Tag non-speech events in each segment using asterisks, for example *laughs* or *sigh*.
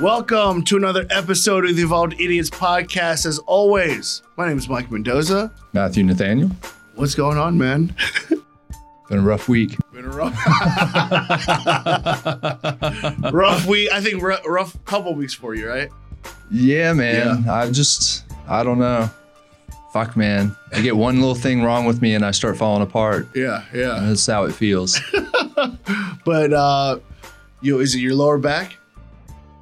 Welcome to another episode of the Evolved Idiots podcast. As always, my name is Mike Mendoza. Matthew Nathaniel. What's going on, man? Been a rough week. *laughs* Been a rough, *laughs* rough week. I think rough, rough couple weeks for you, right? Yeah, man. I just, I don't know. Fuck, man. I get one little thing wrong with me and I start falling apart. Yeah, yeah. That's how it feels. *laughs* But uh, you is it your lower back?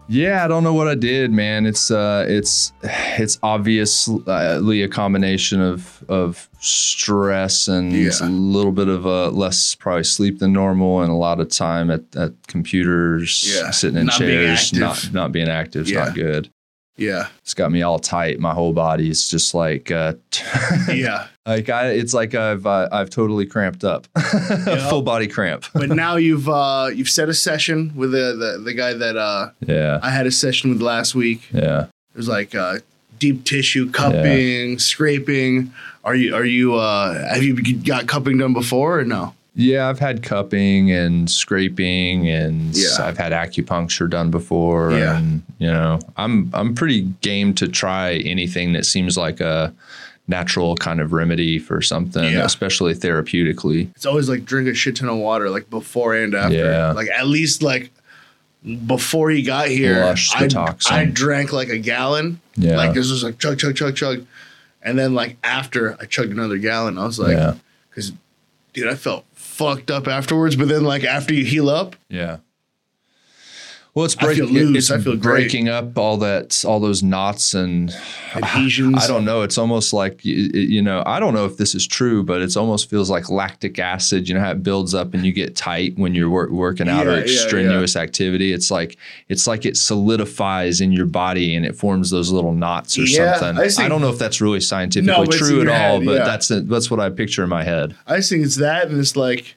Yeah, I don't know what I did, man. It's, uh, it's, it's obviously a combination of, of stress and Yeah. a little bit of uh, less probably sleep than normal and a lot of time at, at computers, Yeah. sitting in Not being chairs, active. not, not being active is Yeah. not good. Yeah, It's got me all tight. My whole body's just like, uh, *laughs* yeah. Like I, it's like I've uh, I've totally cramped up, *laughs* full body cramp. *laughs* But now you've uh, you've set a session with the the, the guy that uh, yeah, I had a session with last week. yeah. It was like uh, deep tissue cupping, scraping. Are you are you uh, have you got cupping done before or no? Yeah, I've had cupping and scraping, and Yeah. I've had acupuncture done before. Yeah. And you know, I'm I'm pretty game to try anything that seems like a natural kind of remedy for something, Yeah. especially therapeutically. It's always like drink a shit ton of water, like before and after. Yeah. Like at least like before he got here, I. I drank like a gallon. Yeah. Like this was like chug chug chug chug, and then like after I chugged another gallon, I was like, yeah, because dude, I felt fucked up afterwards. But then like after you heal up, yeah. Well, it's breaking. loose. It's I feel great. breaking up all that, all those knots and adhesions. *sighs* I don't know. It's almost like you know. I don't know if this is true, but it's almost feels like lactic acid. You know how it builds up and you get tight when you're wor- working out Yeah, or yeah, yeah. strenuous activity. It's like it's like it solidifies in your body and it forms those little knots or Yeah, something. I I, don't know if that's really scientifically No, true at all, head, but yeah. that's that's what I picture in my head. I think it's that and it's like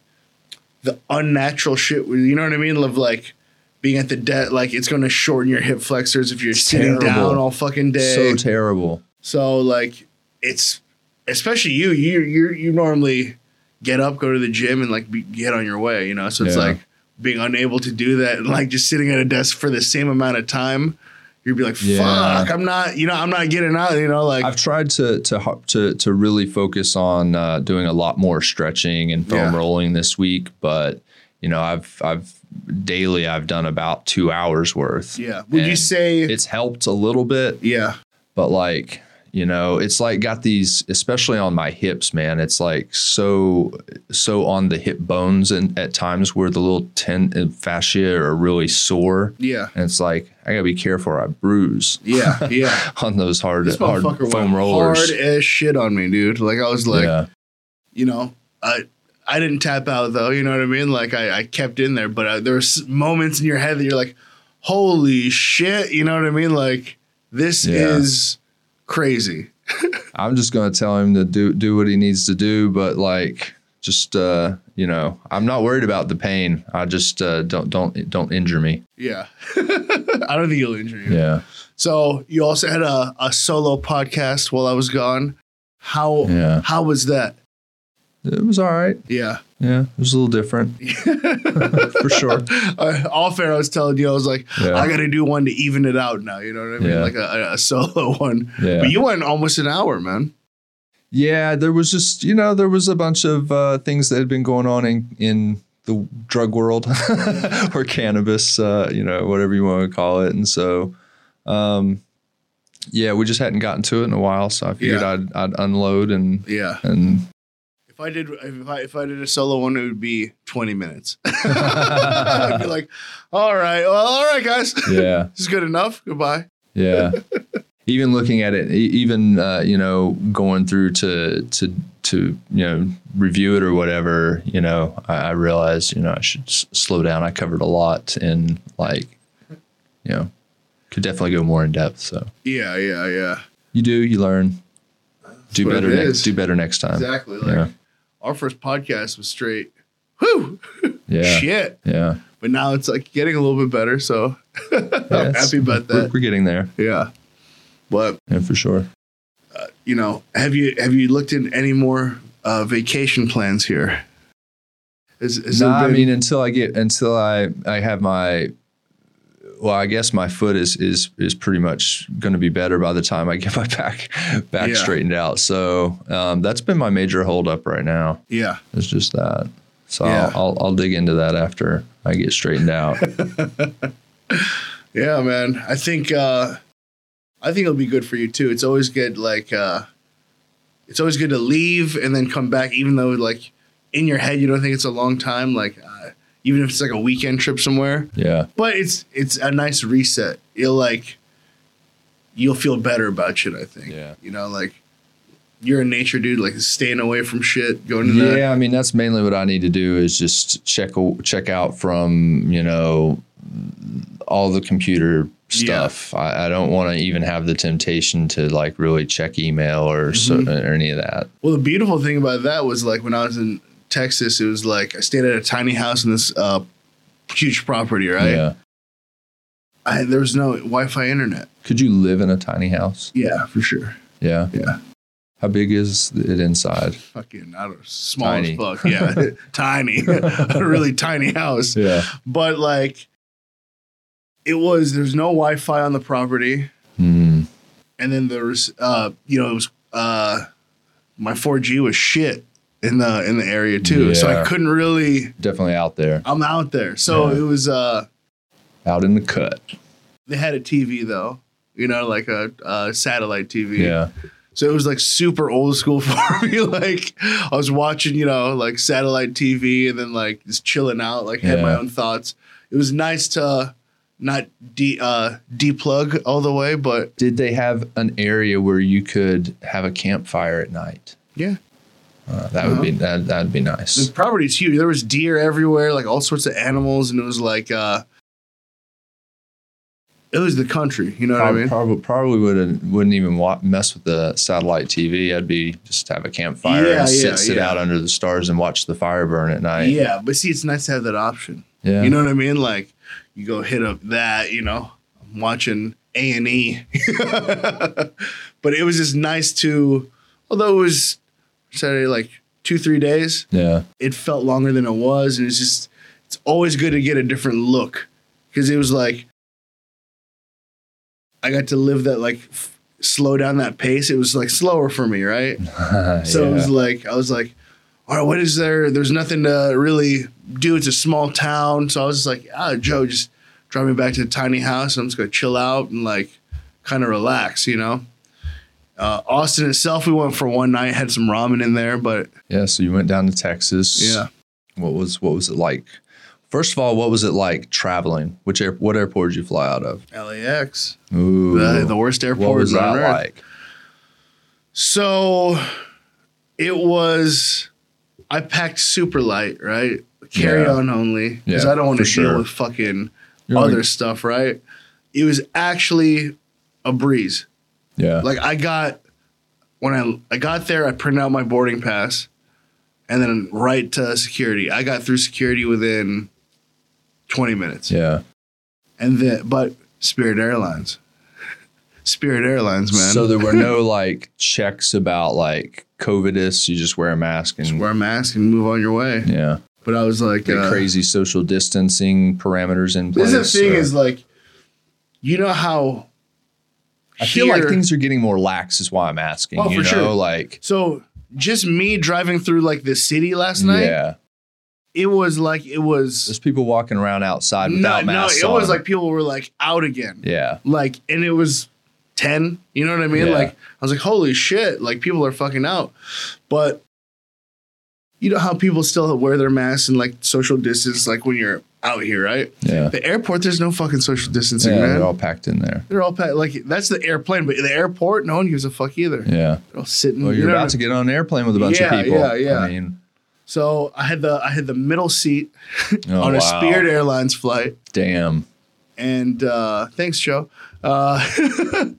the unnatural shit. You know what I mean? Of like being at the debt, like it's going to shorten your hip flexors if you're sitting terrible. down all fucking day. So terrible. So like it's especially you. You you you normally get up, go to the gym, and like be, get on your way. You know, so it's Yeah. like being unable to do that and like just sitting at a desk for the same amount of time. You'd be like, Yeah. "Fuck, I'm not." You know, I'm not getting out. You know, like I've tried to to to to really focus on uh, doing a lot more stretching and foam Yeah. rolling this week, but you know, I've I've daily I've done about two hours worth. yeah. Would you say? it's helped a little bit, yeah. but like you know, it's like got these, especially on my hips, man. It's like so so on the hip bones and at times where the little ten uh, fascia are really sore, Yeah. and it's like I gotta be careful or I bruise Yeah. Yeah. *laughs* on those hard This hard foam rollers. hard as shit on me, dude. Like I was like, yeah. you know, I I didn't tap out though. You know what I mean? Like I, I kept in there, but uh, there was moments in your head that you're like, holy shit. You know what I mean? Like this Yeah. is crazy. *laughs* I'm just gonna tell him to do do what he needs to do, but like just uh, you know, I'm not worried about the pain. I just uh, don't don't don't injure me. Yeah. *laughs* I don't think you'll injure you. Yeah, So you also had a, a solo podcast while I was gone. How yeah. how was that? It was all right. Yeah. Yeah, it was a little different *laughs* for sure. *laughs* Uh, all fair, I was telling you, I was like, Yeah. I got to do one to even it out now. You know what I mean? Yeah. Like a, a, solo *laughs* one. Yeah, But you went almost an hour, man. yeah. There was just you know there was a bunch of uh, things that had been going on in in the drug world or cannabis, uh, you know, whatever you want to call it, and so. Um, yeah, we just hadn't gotten to it in a while, so I figured Yeah. I'd, I'd unload and Yeah. and If I did, if I if I did a solo one, it would be twenty minutes. *laughs* I'd be like, all right, well, all right, guys, *laughs* yeah, this is good enough. Goodbye. yeah. *laughs* even looking at it, even uh, you know, going through to to to you know review it or whatever, you know, I, I realized you know I should s- slow down. I covered a lot and like, you know, could definitely go more in depth. So Yeah, yeah, yeah. you do, you learn, do better next, is. do better next time. Exactly. Like Yeah. Our first podcast was straight. Whew, *laughs* Yeah, shit. yeah. But now it's like getting a little bit better. So *laughs* I'm happy about We're, that. we're getting there. Yeah. But Yeah, for sure. you know, have you have you looked at any more uh, vacation plans here? Is, is No, there I mean until I get until I I have my well, I guess my foot is is is pretty much going to be better by the time I get *laughs* my back back Yeah. straightened out. So um, that's been my major holdup right now. Yeah. It's just that. So Yeah. I'll, I'll I'll dig into that after I get straightened out. *laughs* Yeah, man. I think uh I think it'll be good for you too. It's always good like uh it's always good to leave and then come back even though like in your head you don't think it's a long time like uh, even if it's like a weekend trip somewhere. yeah. But it's it's a nice reset. You'll like you'll feel better about shit, I think. Yeah. You know, like you're a nature dude, like staying away from shit, going to that. Yeah, I mean that's mainly what I need to do is just check check out from you know all the computer stuff. I, I don't want to even have the temptation to like really check email or Mm-hmm. or any of that. Well, the beautiful thing about that was like when I was in Texas, it was like I stayed at a tiny house in this uh, huge property, right? Yeah. I, there was no Wi-Fi internet. Could you live in a tiny house? Yeah, for sure. Yeah. Yeah, How big is it inside? fucking I don't know, small Tiny. as fuck. Yeah, *laughs* tiny, *laughs* a really tiny house. Yeah. But like, it was there's no Wi-Fi on the property, Hmm. and then there was uh, you know, it was uh, my 4G was shit in the in the area too, so I couldn't really. Definitely out there, I'm out there, so Yeah. it was uh. out in the cut. they had a TV though, you know, like a, a satellite TV. Yeah. So it was like super old school *laughs* for me. like I was watching, you know, like satellite TV and then like just chilling out, like had my own thoughts. It was nice to not de uh deplug all the way, but Did they have an area where you could have a campfire at night? yeah. Uh, that would be that. That'd be nice. The property's huge. There was deer everywhere, like all sorts of animals, and it was like uh it was the country, you know what I mean? probably, probably wouldn't wouldn't even wa- mess with the satellite TV. I'd be just have a campfire Yeah, and sit yeah, sit yeah. out under the stars and watch the fire burn at night. Yeah, but see, it's nice to have that option. yeah. You know what I mean? Like you go hit up that, you know, I'm watching A and E. *laughs* But it was just nice to although it was Saturday like two, three days, yeah, it felt longer than it was. And it's just it's always good to get a different look. Cause it was like I got to live that like f- slow down that pace. It was like slower for me, right? *laughs* So it was like I was like, all right, what is there? There's nothing to really do. It's a small town, so I was just like, ah, Joe, just drive me back to the tiny house. I'm just gonna chill out and like kind of relax, you know. Uh, Austin itself, we went for one night, had some ramen in there, but yeah. So you went down to Texas. yeah, What was what was it like? First of all, what was it like traveling? Which air, what airport did you fly out of? LAX, Ooh, the, the worst airport what was that earth. like? So it was. I packed super light, right? Carry Yeah. on only because Yeah, I don't want to deal sure. with fucking You're other like- stuff, right? It was actually a breeze. Yeah, Like I got when I I got there, I printed out my boarding pass, and then right to security. I got through security within twenty minutes, yeah. and then but Spirit Airlines, Spirit Airlines, man. So there were no *laughs* like checks about like COVIDus. You just wear a mask and Just wear a mask and move on your way. yeah. But I was like, uh, crazy social distancing parameters in place. This is the thing or- is like, you know how. I feel like things are getting more lax. Is why I'm asking. Oh, you for know, sure. like So just me driving through like the city last night, yeah, it was like it was there's people walking around outside no, without no, masks it was like people were like out again. yeah, Like, and it was ten. You know what I mean? Yeah. Like, I was like, holy shit! Like people are fucking out, but you know how people still wear their masks and like social distance, like when you're out here, right? yeah, The airport, there's no fucking social distancing, yeah. man. They're all packed in there. They're all packed. like that's the airplane, but the airport, no one gives a fuck either. Yeah. They're all sitting. Well, you you're know about what to get on an airplane with a bunch Yeah, of people. yeah, yeah. I mean, So I had the I had the middle seat *laughs* oh, on a wow. Spirit Airlines flight, Damn. and uh, thanks, Joe. Uh, *laughs*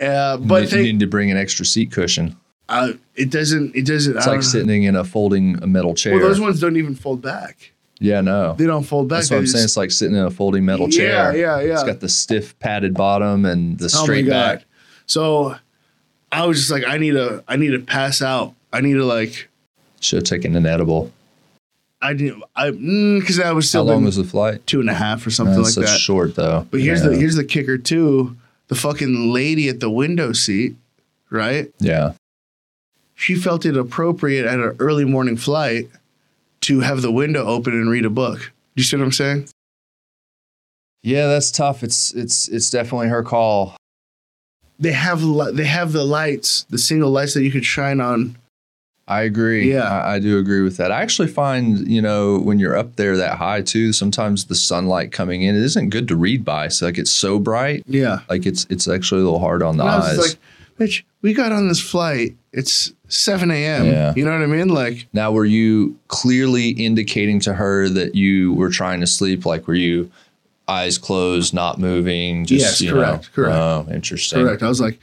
uh, but you they, need to bring an extra seat cushion. uh, it doesn't. It doesn't. It's I like sitting in a folding a metal chair. Well, those ones don't even fold back. Yeah, no. They don't fold back. That's what They I'm saying. It's like sitting in a folding metal Yeah, chair. yeah, yeah. yeah. It's got the stiff padded bottom and the Oh straight God. back. So I was just like, I need to. I need to pass out. I need to like. Should have taken an edible. I didn't. I mm, because I was still. How long was the flight? two and a half or something like such that. short though. But here's yeah. the here's the kicker too. The fucking lady at the window seat, right? yeah. She felt it appropriate at an early morning flight to have the window open and read a book. Do you see what I'm saying? Yeah, that's tough. It's it's it's definitely her call. They have li- they have the lights, the single lights that you could shine on. I agree. Yeah. I, I do agree with that. I actually find, you know, when you're up there that high too, sometimes the sunlight coming in, it isn't good to read by. So like it's so bright, Yeah. like it's it's actually a little hard on the And eyes. like, bitch, we got on this flight. It's 7 a.m. Yeah. You know what I mean? Like, now, were you clearly indicating to her that you were trying to sleep? Like, were you eyes closed, not moving? Just, Yes, you correct, know? correct. Oh, interesting. correct. I was like,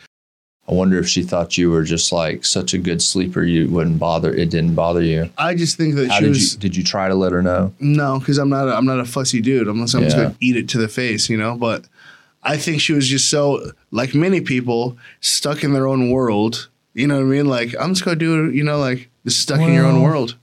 I wonder if she thought you were just like such a good sleeper, you wouldn't bother. It didn't bother you. I just think that How she did was you did you try to let her know? no, because I'm not a, I'm not a fussy dude. I'm, I'm just gonna eat it to the face, you know. But I think she was just so like many people stuck in their own world. You know what I mean? Like I'm just gonna do it. You know, like just stuck in your own world.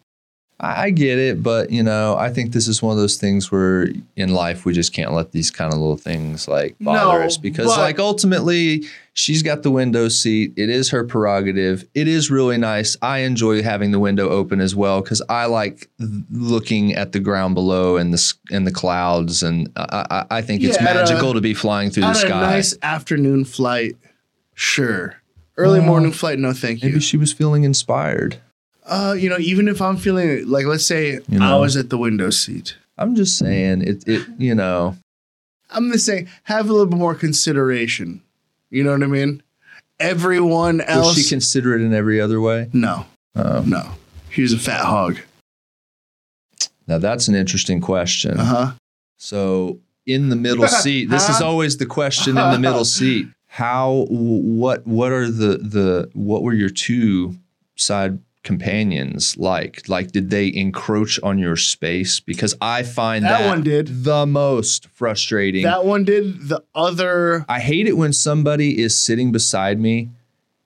I get it, but you know, I think this is one of those things where in life we just can't let these kind of little things like bother No, us because like ultimately she's got the window seat. It is her prerogative. It is really nice. I enjoy having the window open as well because I like looking at the ground below and the and the clouds, and I, I, I think it's Yeah, a- magical to be flying through the a sky. nice afternoon flight, sure. Early morning flight, no, thank you. Maybe she was feeling inspired. Uh, you know, even if I'm feeling like, let's say You I know. was at the window seat. I'm just saying it. It you know. I'm just saying, have a little bit more consideration. You know what I mean? Everyone Was else, she considerate in every other way? no, Oh. no. She was a fat hog. Now that's an interesting question. Uh huh. So in the middle *laughs* seat, this is *laughs* always the question in the middle seat. How what what are the the what were your two side companions like? Like did they encroach on your space? Because I find That that, one did. the most frustrating. That one did. The other, I hate it when somebody is sitting beside me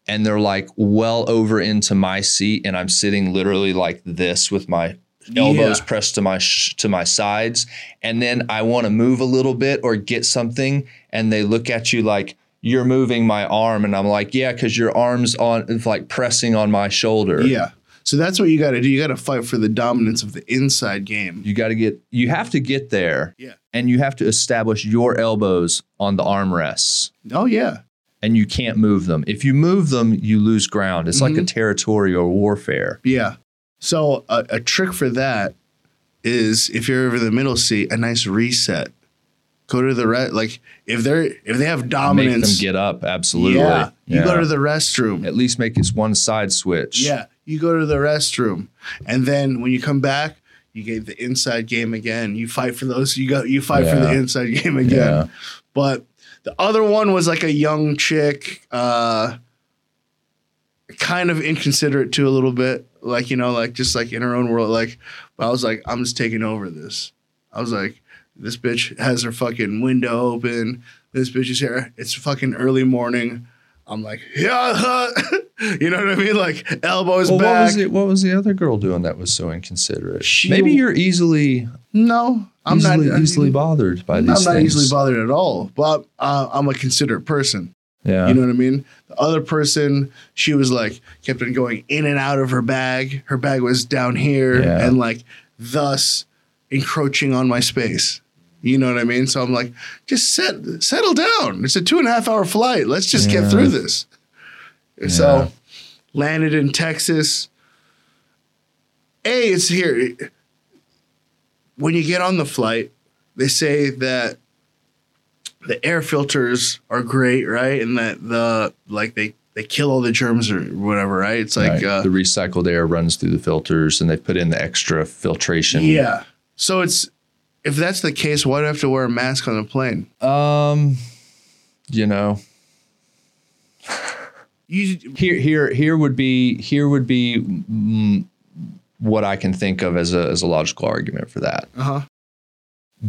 and they're like well over into my seat and I'm sitting literally like this with my elbows Yeah. pressed to my sh- to my sides and then I want to move a little bit or get something and they look at you like you're moving my arm and I'm like yeah cuz your arms on it's like pressing on my shoulder. yeah. So that's what you got to do. You got to fight for the dominance of the inside game. You got to get you have to get there. Yeah. And you have to establish your elbows on the armrests. Oh yeah. and you can't move them. If you move them, you lose ground. It's like a mm-hmm. territorial warfare. Yeah. So a, a trick for that is if you're over the middle seat, a nice reset. Go to the re- like if they're if they have Make dominance. them get up. Absolutely. Yeah. You Yeah. go to the restroom. At least make it one side switch. Yeah. You go to the restroom. And then when you come back, you get the inside game again. You fight for those. You go you fight for the inside game again. Yeah. But the other one was like a young chick, uh kind of inconsiderate too a little bit. Like, you know, like just like in her own world. Like, but I was like, I'm just taking over this. I was like, this bitch has her fucking window open. This bitch is here. It's fucking early morning. I'm like, yeah, *laughs* you know what I mean? Like elbows Well, what back. was it? What was the other girl doing that was so inconsiderate? She- Maybe you're easily No, I'm easily, not easily bothered by these. I'm not things. easily bothered at all. But uh, I'm a considerate person. Yeah. You know what I mean? The other person, she was like, kept on going in and out of her bag. Her bag was down here Yeah. and like, thus encroaching on my space. You know what I mean? So I'm like, just set, settle down. It's a two and a half hour flight. Let's just Yeah. get through this. Yeah. So landed in Texas. A, it's here. When you get on the flight, they say that the air filters are great, right? And that the like they they kill all the germs or whatever, right? It's like Right. uh, the recycled air runs through the filters, and they put in the extra filtration. yeah. So it's if that's the case, why do I have to wear a mask on a plane? Um, you know, *laughs* You *laughs* here here here would be here would be mm, what I can think of as a as a logical argument for that uh huh.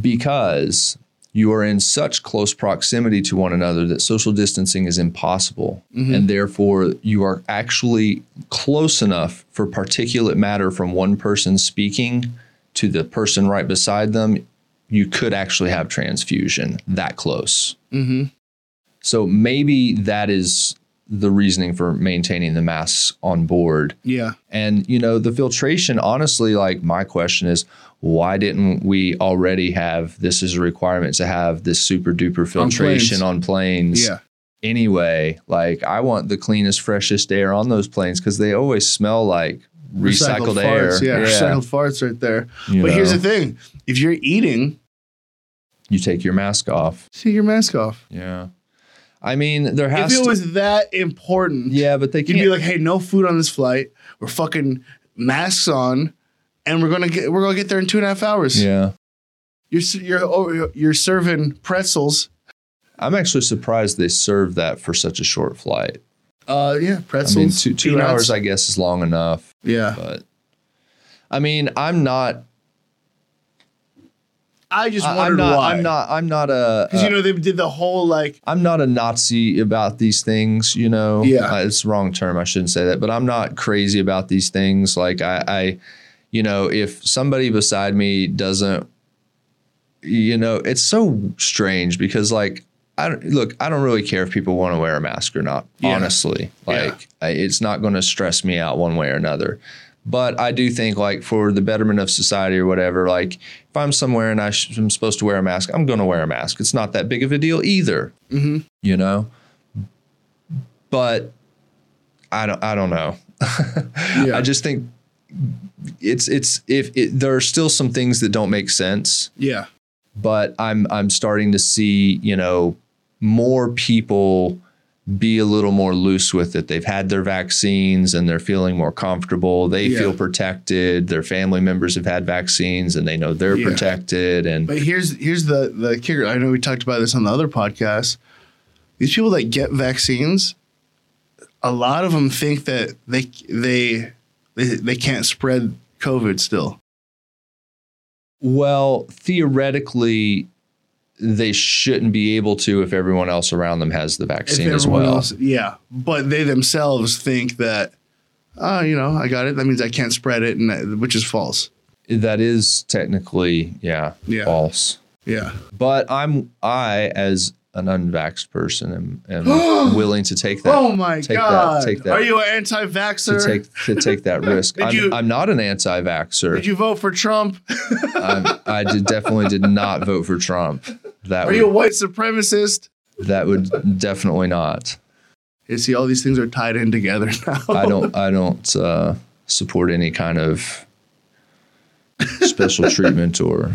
because you are in such close proximity to one another that social distancing is impossible Mhm. and therefore you are actually close enough for particulate matter from one person speaking to the person right beside them, you could actually have transfusion that close. Mm-hmm. So maybe that is the reasoning for maintaining the masks on board. Yeah. And you know, the filtration, honestly, like my question is, why didn't we already have this as a requirement to have this super duper filtration on planes? Yeah. Anyway, like I want the cleanest, freshest air on those planes because they always smell like recycled, air. farts. Yeah, recycled farts right there. You but here's the thing: if you're eating, you take your mask off. take your mask off. Yeah. I mean, there has. If it to. was that important, yeah, but they can't. you'd be like, "Hey, no food on this flight. We're fucking masks on, and we're gonna get we're gonna get there in two and a half hours. yeah. You're you're you're serving pretzels. I'm actually surprised they served that for such a short flight. Uh, yeah, I pretzels. mean, two, two hours, I guess, is long enough. yeah, But I mean, I'm not. I just I- wondered I'm not. why. I'm not. I'm not a. because you know they did the whole like I'm not a Nazi about these things, you know. Yeah. Uh, it's the wrong term. I shouldn't say that, but I'm not crazy about these things. Like I, I, you know, if somebody beside me doesn't, you know, it's so strange because like I don't look. I don't really care if people want to wear a mask or not. Yeah. Honestly, Yeah. like I, it's not going to stress me out one way or another. But I do think like for the betterment of society or whatever, like if I'm somewhere and I sh- I'm supposed to wear a mask, I'm going to wear a mask. It's not that big of a deal either mhm. you know but i don't i don't know *laughs* Yeah. i just think it's it's if it, there are still some things that don't make sense yeah, but i'm i'm starting to see you know more people be a little more loose with it they've had their vaccines and they're feeling more comfortable they Yeah. feel protected their family members have had vaccines and they know they're Yeah. protected and But here's here's the the kicker. I know we talked about this on the other podcast. These people that get vaccines, a lot of them think that they they they, they can't spread COVID still. Well, theoretically, they shouldn't be able to if everyone else around them has the vaccine as well. else- yeah, but they themselves think that, oh, you know, I got it. That means I can't spread it, and that, which is false. that is technically, yeah, Yeah. false. Yeah, But I'm I as an unvaxxed person am, am *gasps* willing to take that. oh my take god, That, take that. are you an to anti-vaxxer? take to take that *laughs* risk? I'm, you- I'm not an anti-vaxxer. Did you vote for Trump? I'm, I did, definitely did not vote for Trump. That Are would, you a white supremacist? that would definitely not. You see, all these things are tied in together *laughs* now. I don't I don't uh, support any kind of special *laughs* treatment or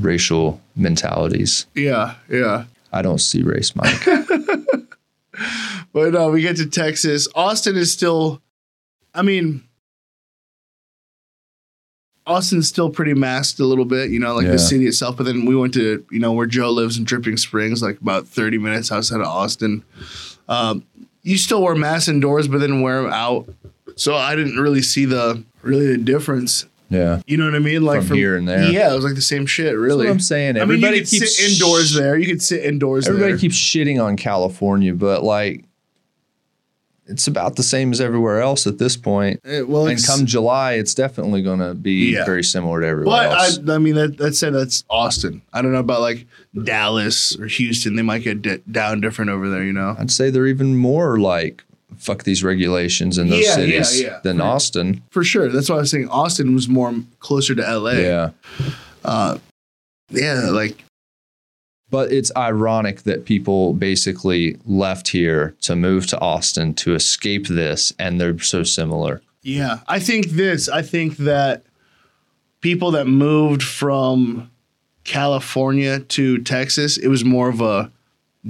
racial mentalities. Yeah, yeah. I don't see race, Mike. *laughs* But no, we get to Texas. Austin is still, I mean, Austin's still pretty masked a little bit, you know, like Yeah. the city itself. But then we went to, you know, where Joe lives in Dripping Springs, like about 30 minutes outside of Austin. Um, you still wear masks indoors, but then wear them out. So I didn't really see the really the difference. Yeah. You know what I mean? Like From here and there. Yeah, it was like the same shit, That's really. what I'm saying. I mean, you Everybody could keeps sit indoors there. You could sit indoors Everybody there. keeps shitting on California, but like it's about the same as everywhere else at this point. Eh, well, And come July, it's definitely going to be Yeah. very similar to everywhere But else. I, I mean, that, that said, that's Austin. I don't know about like Dallas or Houston. They might get d- down different over there, you know? I'd say they're even more like fuck these regulations in those Yeah, cities yeah, yeah. than Austin. For sure. That's why I was saying Austin was more closer to LA. Yeah. Uh, yeah, like, But it's ironic that people basically left here to move to Austin to escape this, and they're so similar. yeah. I think this, I think that people that moved from California to Texas, it was more of a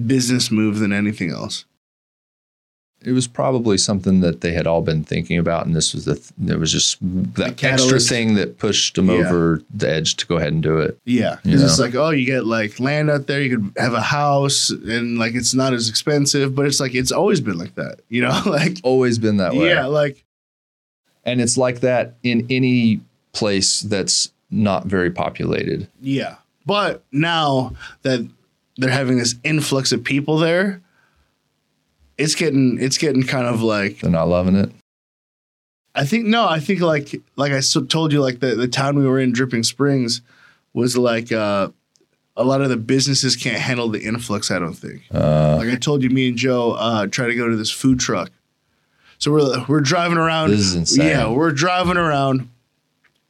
business move than anything else. It was probably something that they had all been thinking about, and this was the th- it was just that extra thing that pushed them Yeah. over the edge to go ahead and do it. Yeah. It's just like, oh, you get like land out there, you could have a house and like it's not as expensive, but it's like it's always been like that, you know? *laughs* like Always been that way. Yeah, like and it's like that in any place that's not very populated. yeah. But now that they're having this influx of people there, it's getting it's getting kind of like They're not loving it. I think no, I think like like I so told you, like the the town we were in, Dripping Springs, was like uh, a lot of the businesses can't handle the influx. I don't think. Uh, Like I told you, me and Joe uh, try to go to this food truck. So we're we're driving around. This is insane. Yeah, we're driving around,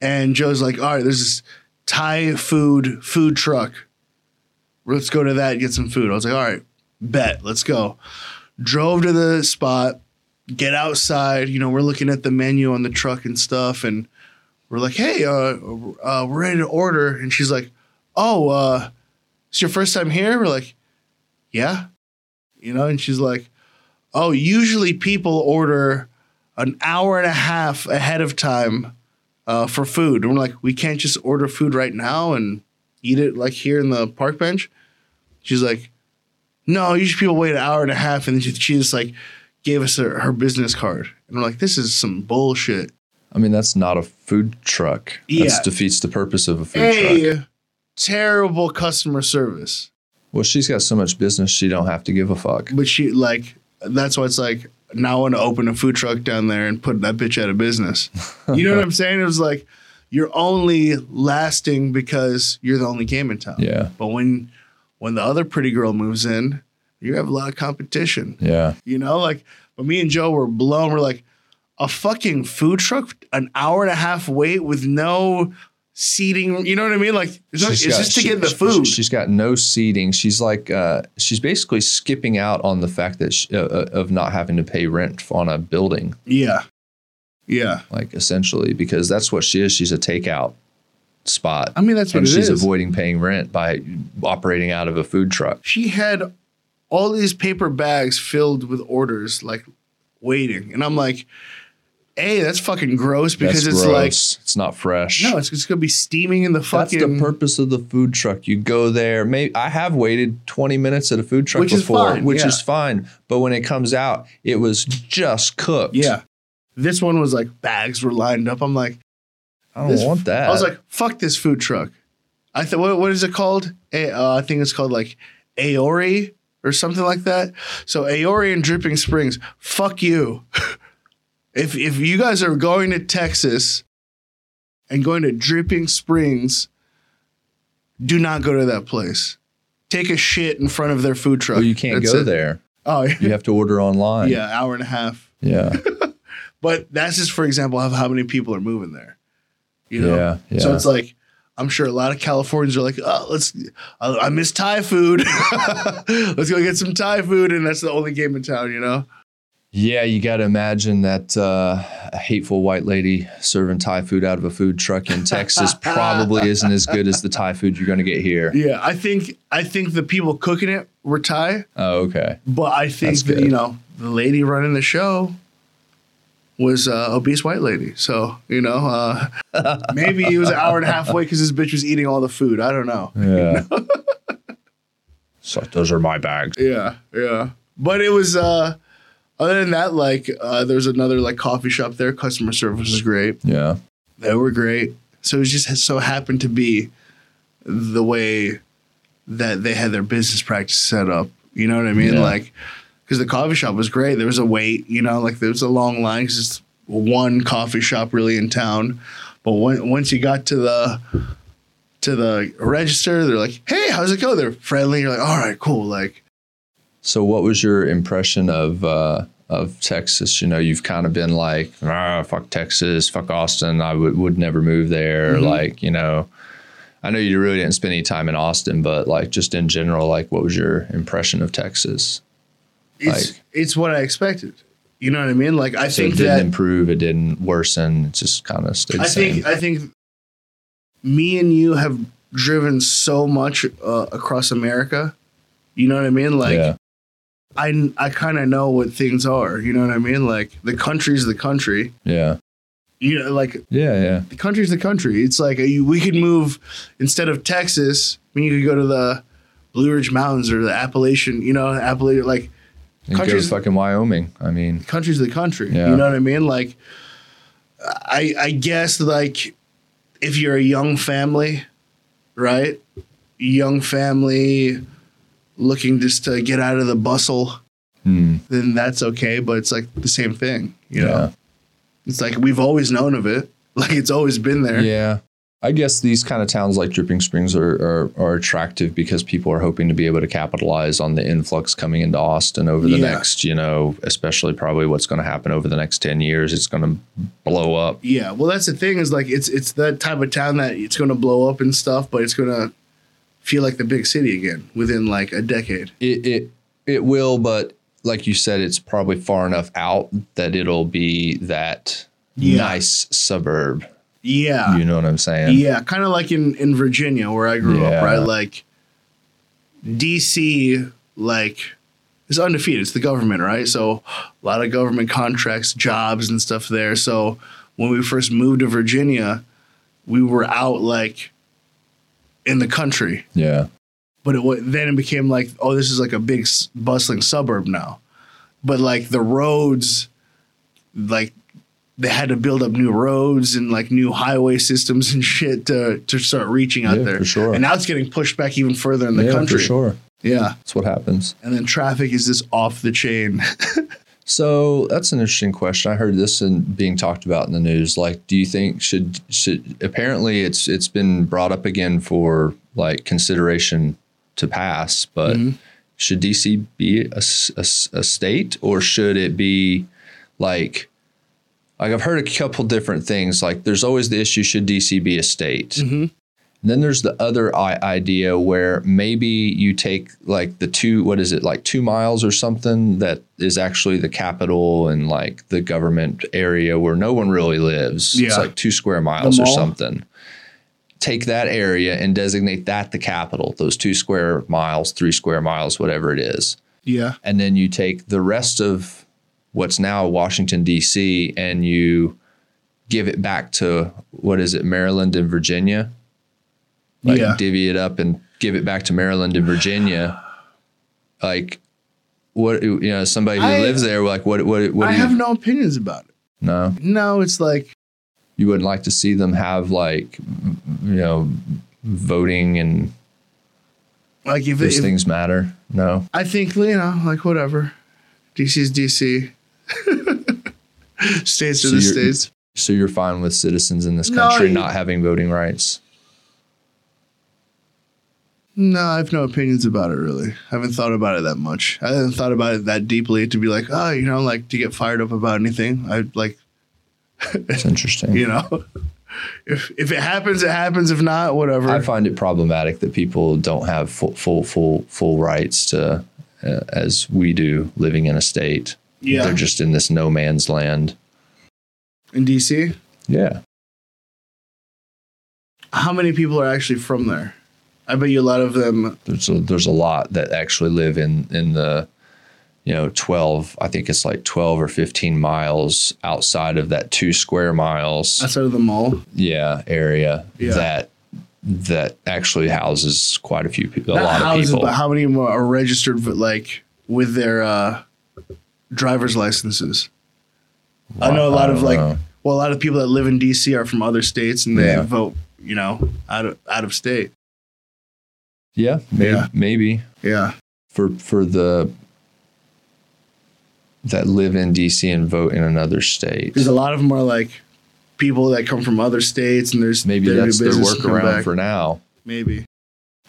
and Joe's like, "All right, there's this Thai food food truck. Let's go to that and get some food." I was like, "All right, bet, let's go." Drove to the spot, get outside. You know, we're looking at the menu on the truck and stuff, and we're like, "Hey, uh, uh we're ready to order." And she's like, "Oh, uh, it's your first time here?" We're like, "Yeah." You know, and she's like, "Oh, usually people order an hour and a half ahead of time uh, for food." And we're like, "We can't just order food right now and eat it like here in the park bench." She's like, "No, usually people wait an hour and a half." And then she, she just like gave us her, her business card, and we're like, "This is some bullshit." I mean, that's not a food truck. Yeah. That defeats the purpose of a food truck. Hey, terrible customer service. Well, she's got so much business, she don't have to give a fuck. But she like that's why it's like now I want to open a food truck down there and put that bitch out of business. *laughs* You know what I'm saying? It was like you're only lasting because you're the only game in town. Yeah, But when when the other pretty girl moves in, you have a lot of competition. yeah. You know, like but me and Joe were blown. We're like a fucking food truck, an hour and a half wait with no seating. You know what I mean? Like it's, not, it's got- just to she- get the food. She's got no seating. She's like, uh, she's basically skipping out on the fact that she, uh, uh, of not having to pay rent on a building, yeah, yeah. like essentially, because that's what she is. She's a takeout spot, I mean that's what and she's is. avoiding paying rent by operating out of a food truck. she had all these paper bags filled with orders, like waiting, and I'm like, "Hey, that's fucking gross." Because That's it's gross. it's not fresh. no, it's, it's gonna be steaming in the fucking. That's the purpose of the food truck. You go there. Maybe I have waited 20 minutes at a food truck Which is before, fine, which yeah. is fine. But when it comes out, it was just cooked. Yeah, this one was like bags were lined up. I'm like, I don't This- want that. I was like, "Fuck this food truck." I thought, what, what is it called? A, uh, I think it's called like Aori or something like that. So Aori and Dripping Springs, fuck you. *laughs* if if you guys are going to Texas and going to Dripping Springs, do not go to that place. Take a shit in front of their food truck. well, you can't That's go it. there. Oh, You have to order online. yeah, hour and a half. Yeah. *laughs* But that's just for example of how many people are moving there. You know, Yeah, yeah. so it's like I'm sure a lot of Californians are like, oh, let's. I, I miss Thai food. *laughs* let's go get some Thai food, and that's the only game in town. You know. Yeah, you got to imagine that uh, a hateful white lady serving Thai food out of a food truck in Texas *laughs* probably isn't as good as the Thai food you're going to get here. Yeah, I think I think the people cooking it were Thai, Oh, okay. but I think That's that good. you know the lady running the show was uh, obese white lady. So you know, uh, *laughs* maybe it was an hour and a half away because this bitch was eating all the food. I don't know. Yeah. *laughs* so those are my bags. Yeah, yeah. But it was uh other than that, like uh there's another like coffee shop there. Customer service was great. Yeah. They were great. So it just so happened to be the way that they had their business practice set up. You know what I mean? Yeah. Like because the coffee shop was great. There was a wait, you know, like there was a long line because it's one coffee shop really in town. But when, once you got to the to the register, they're like, "Hey, how's it go?" They're friendly. You're like, "All right, cool." Like, So, what was your impression of uh, of Texas? You know, you've kind of been like, ah, fuck Texas, fuck Austin. I would would never move there. Mhm. Like, you know, I know you really didn't spend any time in Austin, but like just in general, like, what was your impression of Texas? It's Like- it's what I expected. You know what I mean? Like I So think it didn't that improve, it didn't worsen. It just kind of stayed I same. think I think me and you have driven so much uh, across America. You know what I mean? Like yeah, I I kind of know what things are. You know what I mean? Like the country's the country. yeah, You know, like yeah, yeah. the country's the country. It's like uh, you, we could move instead of Texas. I mean, you could go to the Blue Ridge Mountains or the Appalachian. You know, Appalachian like And go to Countries- fucking Wyoming. I mean, country's the country. Yeah. You know what I mean? Like, I I guess like if you're a young family, right? Young family looking just to get out of the bustle, hmm, then that's okay. But it's like the same thing, you know. It's like we've always known of it. *laughs* Like it's always been there. Yeah. I guess these kind of towns like Dripping Springs are, are, are attractive because people are hoping to be able to capitalize on the influx coming into Austin over the Yeah. next, you know, especially probably what's going to happen over the next 10 years. It's going to blow up. Yeah, well, that's the thing is like it's it's that type of town that it's going to blow up and stuff, but it's going to feel like the big city again within like a decade. It, it, it will, but like you said, it's probably far enough out that it'll be that Yeah. nice suburb. Yeah, You know what I'm saying? yeah, kind of like in in Virginia where I grew Yeah. up, right? Like DC, like is undefeated. It's the government, right? So a lot of government contracts, jobs, and stuff there. So when we first moved to Virginia, we were out like in the country. Yeah. but it wa- then it became like oh this is like a big bustling suburb now but like the roads like they had to build up new roads and like new highway systems and shit to to start reaching out Yeah, there for sure. and now it's getting pushed back even further in the yeah, country for sure. yeah That's what happens. and then traffic is just off the chain *laughs* So that's an interesting question. I heard this in being talked about in the news. Like, do you think should should apparently it's it's been brought up again for like consideration to pass, but Mhm. should DC be a a state or should it be like like I've heard a couple different things. Like, there's always the issue: should DC be a state? Mhm. And then there's the other I- idea where maybe you take like the two, what is it, like two miles or something that is actually the capital and like the government area where no one really lives. Yeah. It's like two square miles or something. Take that area and designate that the capital, those two square miles, three square miles, whatever it is. yeah And then you take the rest of what's now Washington, D.C., and you give it back to what is it, Maryland and Virginia? like Yeah. divvy it up and give it back to Maryland and Virginia. Like what you know, somebody who I- lives there, like what what what i do you have no opinions about it no? no it's like You wouldn't like to see them have like you know voting and like if, those things matter. No. i think you know like whatever dc's dc *laughs* states are So the states So you're fine with citizens in this country you- not having voting rights? No, I have no opinions about it really. I haven't thought about it that much. I haven't thought about it that deeply to be like, oh, you know, like to get fired up about anything. I like, It's interesting. *laughs* you know, if if it happens, it happens. If not, whatever. I find it problematic that people don't have full full full, full rights to uh, as we do living in a state. Yeah. They're just in this no man's land. In DC, Yeah. how many people are actually from there? I bet you a lot of them. there's a, there's a lot that actually live in in the you know 12 i think it's like 12 or 15 miles outside of that two square miles outside of the mall. yeah area Yeah. that that actually houses quite a few people a Not lot of people but how many are registered with, like with their uh, driver's licenses? I know a lot of like, well, a lot of people that live in DC are from other states and they Yeah. vote, you know, out of out of state. yeah maybe, Yeah. maybe Yeah. for for the that live in dc and vote in another state Because a lot of them are like people that come from other states, and there's maybe that's their business and come workaround for now maybe.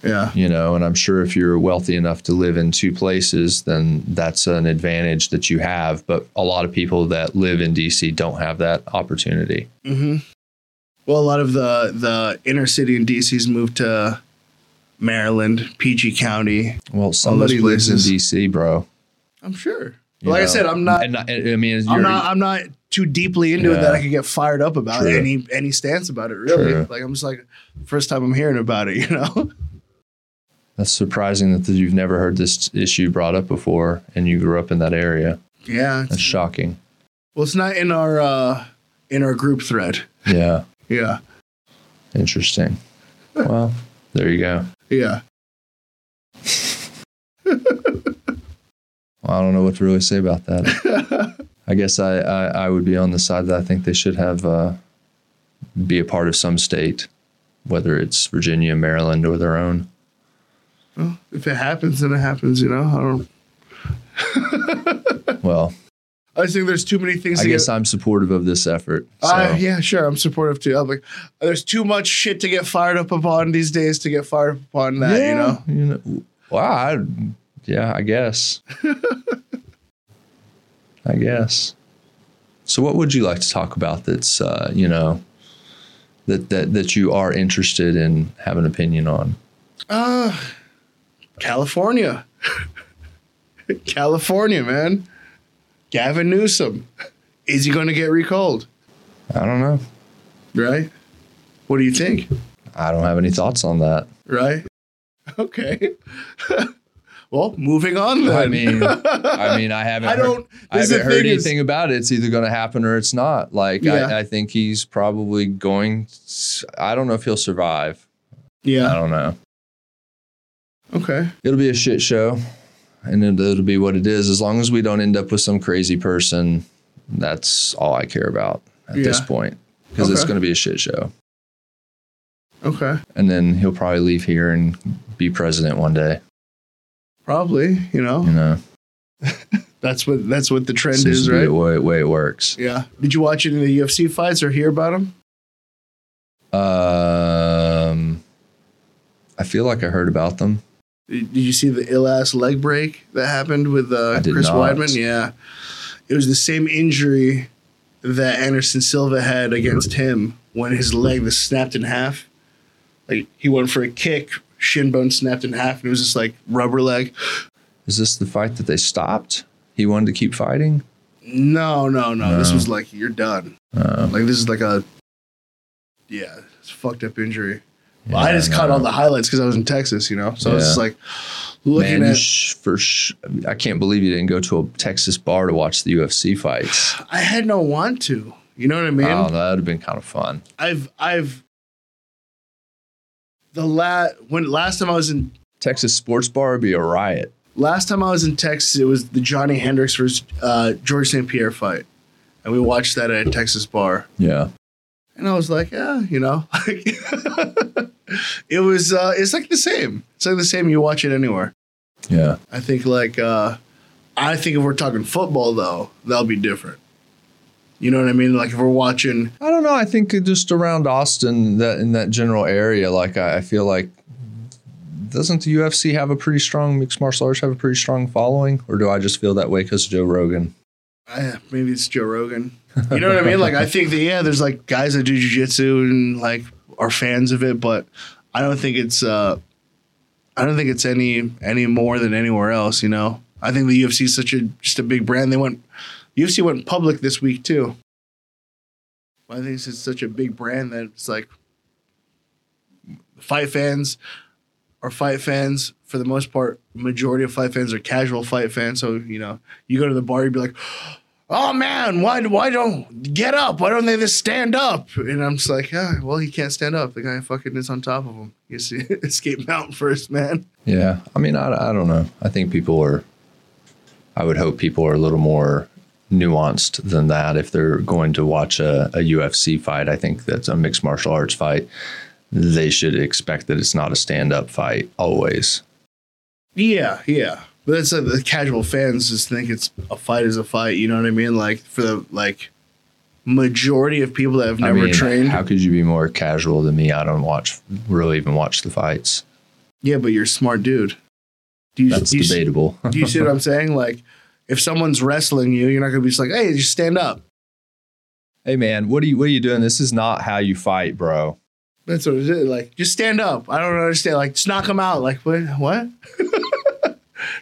Yeah, you know and i'm sure if you're wealthy enough to live in two places then that's an advantage that you have but a lot of people that live in dc don't have that opportunity hmm Well, a lot of the the inner city in DC's moved to Maryland, PG County. well somebody those lives in dc bro I'm sure. like I said, I'm not. and i mean I'm you're, not. I'm not too deeply into it that I could get fired up about True. any any stance about it. Really, True. like I'm just like first time I'm hearing about it. *laughs* You know. That's surprising that you've never heard this issue brought up before and you grew up in that area yeah. that's shocking Well, it's not in our uh in our group thread. yeah Yeah. interesting well there you go Yeah. I don't know what to really say about that. *laughs* I guess I, I, I would be on the side that I think they should have uh, be a part of some state, whether it's Virginia, Maryland, or their own. Well, if it happens, then it happens. You know. I don't. *laughs* Well, I think there's too many things I guess get. I'm supportive of this effort. So. Uh, yeah, sure. I'm supportive too. I'm like, there's too much shit to get fired up upon these days to get fired up upon that, you know? you know. Wow. I, yeah, I guess. *laughs* I guess. So, what would you like to talk about? That's uh, you know, that that that you are interested in have an opinion on. Uh, California. *laughs* California, man. Gavin Newsom. Is he going to get recalled? I don't know. Right? What do you think? I don't have any thoughts on that. Right? Okay. *laughs* well, moving on then. I mean, *laughs* I mean, I haven't. I heard- don't. I haven't heard thing is- anything about it. It's either going to happen or it's not. Like, Yeah. I, I think he's probably going. I don't know if he'll survive. Yeah, I don't know. Okay. It'll be a shit show, and it, it'll be what it is. As long as we don't end up with some crazy person, that's all I care about at this point. Because it's going to be a shit show, Okay. and then he'll probably leave here and be president one day. Probably. You know, You know, *laughs* that's what that's what the trend seems is, right? the way, way it works. Yeah. Did you watch any of the UFC fights or hear about them? Um, I feel like I heard about them. Did you see the ill ass leg break that happened with uh, Chris not. Weidman? Yeah, it was the same injury that Anderson Silva had against him when his leg was snapped in half. Like he went for a kick, shin bone snapped in half, and it was just like rubber leg. Is this the fight that they stopped? He wanted to keep fighting. No, no, no. This was like you're done. Uh, Like this is like a yeah, it's a fucked up injury. Yeah, I just caught all the highlights because I was in Texas, you know. So I was Yeah. just like looking Man, at. sh- for sh- I can't believe you didn't go to a Texas bar to watch the UFC fights. *sighs* I had no want to. You know what I mean? oh, that would have been kind of fun. I've I've the last when last time I was in Texas sports bar would be a riot. last time I was in Texas, it was the Johny Hendricks versus uh, George St. Pierre fight, and we watched that at a Texas bar. Yeah. And I was like, yeah, you know, *laughs* *laughs* *laughs* it was uh, it's like the same. It's like the same. You watch it anywhere. Yeah. I think like uh, I think if we're talking football though, that'll be different. You know what I mean? Like if we're watching, I don't know. I think just around Austin, that in that general area, like I, I feel like doesn't the UFC have a pretty strong mixed martial arts have a pretty strong following, or do I just feel that way because Joe Rogan? I, maybe it's Joe Rogan. You know what I mean? Like I think that yeah, there's like guys that do jujitsu and like are fans of it, but I don't think it's uh I don't think it's any any more than anywhere else. You know, I think the UFC is such a just a big brand. They went UFC went public this week too. I think it's such a big brand that it's like fight fans are fight fans for the most part. Majority of fight fans are casual fight fans. So you know, you go to the bar, you'd be like, "Oh man, why why don't get up? Why don't they just stand up?" And I'm just like, "Yeah, well, he can't stand up. The guy fucking is on top of him. You see, *laughs* escape mountain first, man." Yeah. I mean, I, I don't know. I think people are, I would hope people are a little more nuanced than that if they're going to watch a, a UFC fight. I think that's a mixed martial arts fight. They should expect that it's not a stand up fight always. Yeah, yeah. But that's like the casual fans just think it's a fight is a fight. You know what I mean? Like for the like majority of people that have never I mean, trained. how could you be more casual than me? I don't watch, really even watch the fights. yeah, but you're a smart dude. Do you, That's do you, debatable. do you see what I'm *laughs* saying? Like, if someone's wrestling you, you're not gonna be just like, "Hey, just stand up." hey man, what are you what are you doing? This is not how you fight, bro. That's what it is. Like, just stand up. I don't understand. Like, just knock them out. Like, what? What? *laughs*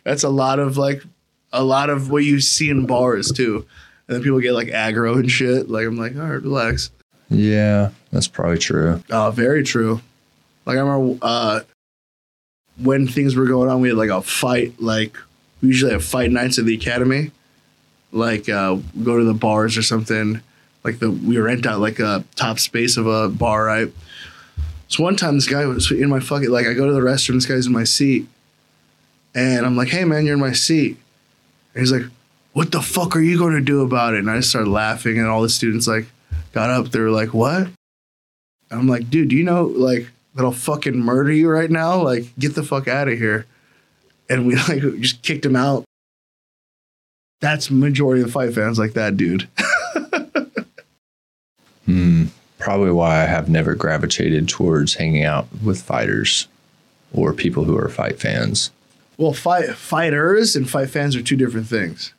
That's a lot of like, a lot of what you see in bars too. And then people get like aggro and shit. Like, I'm like, all right, relax. Yeah, that's probably true. Oh, very true. Like I remember uh, when things were going on, we had like a fight. Like we usually have fight nights at the academy. Like uh, go to the bars or something. Like the we rent out like a top space of a bar, right? So one time this guy was in my fucking like I go to the restroom. This guy's in my seat, and I'm like, "Hey man, you're in my seat." And he's like, "What the fuck are you going to do about it?" And I just started laughing, and all the students like got up. They were like, "What?" And I'm like, dude, do you know like that I'll fucking murder you right now? Like, get the fuck out of here. And we *laughs* like just kicked him out. That's majority of fight fans like that dude. *laughs* Hmm. Probably why I have never gravitated towards hanging out with fighters or people who are fight fans. Well, fight fighters and fight fans are two different things.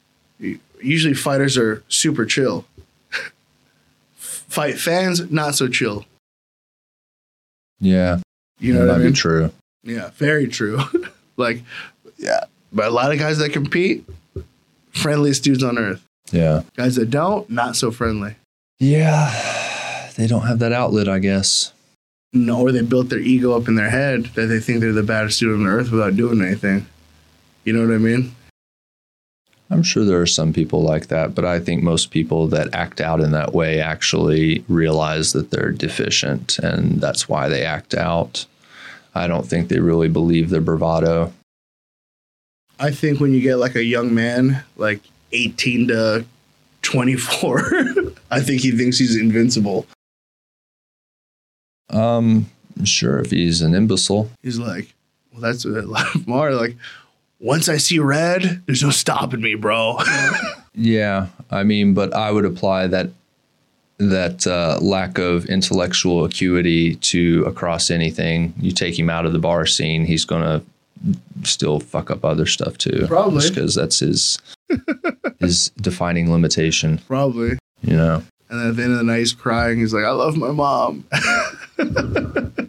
Usually, fighters are super chill. fight fans not so chill. Yeah, You know that what I mean? be true. Yeah, very true. *laughs* like, yeah, but a lot of guys that compete, friendliest dudes on earth. Yeah. Guys that don't, not so friendly. Yeah. *sighs* They don't have that outlet, I guess. No, or they built their ego up in their head that they think they're the baddest dude on earth without doing anything. You know what I mean? I'm sure there are some people like that, but I think most people that act out in that way actually realize that they're deficient and that's why they act out. I don't think they really believe their bravado. I think when you get like a young man, like 18 to 24, *laughs* I think he thinks he's invincible. Um, sure, if he's an imbecile. He's like, well, that's a lot more. Like, once I see red, there's no stopping me, bro. *laughs* Yeah, I mean, but I would apply that that uh, lack of intellectual acuity to across anything. You take him out of the bar scene, he's gonna still fuck up other stuff too. Probably. because that's his *laughs* his defining limitation. Probably. You know. And then at the end of the night, he's crying. He's like, I love my mom. *laughs* *laughs*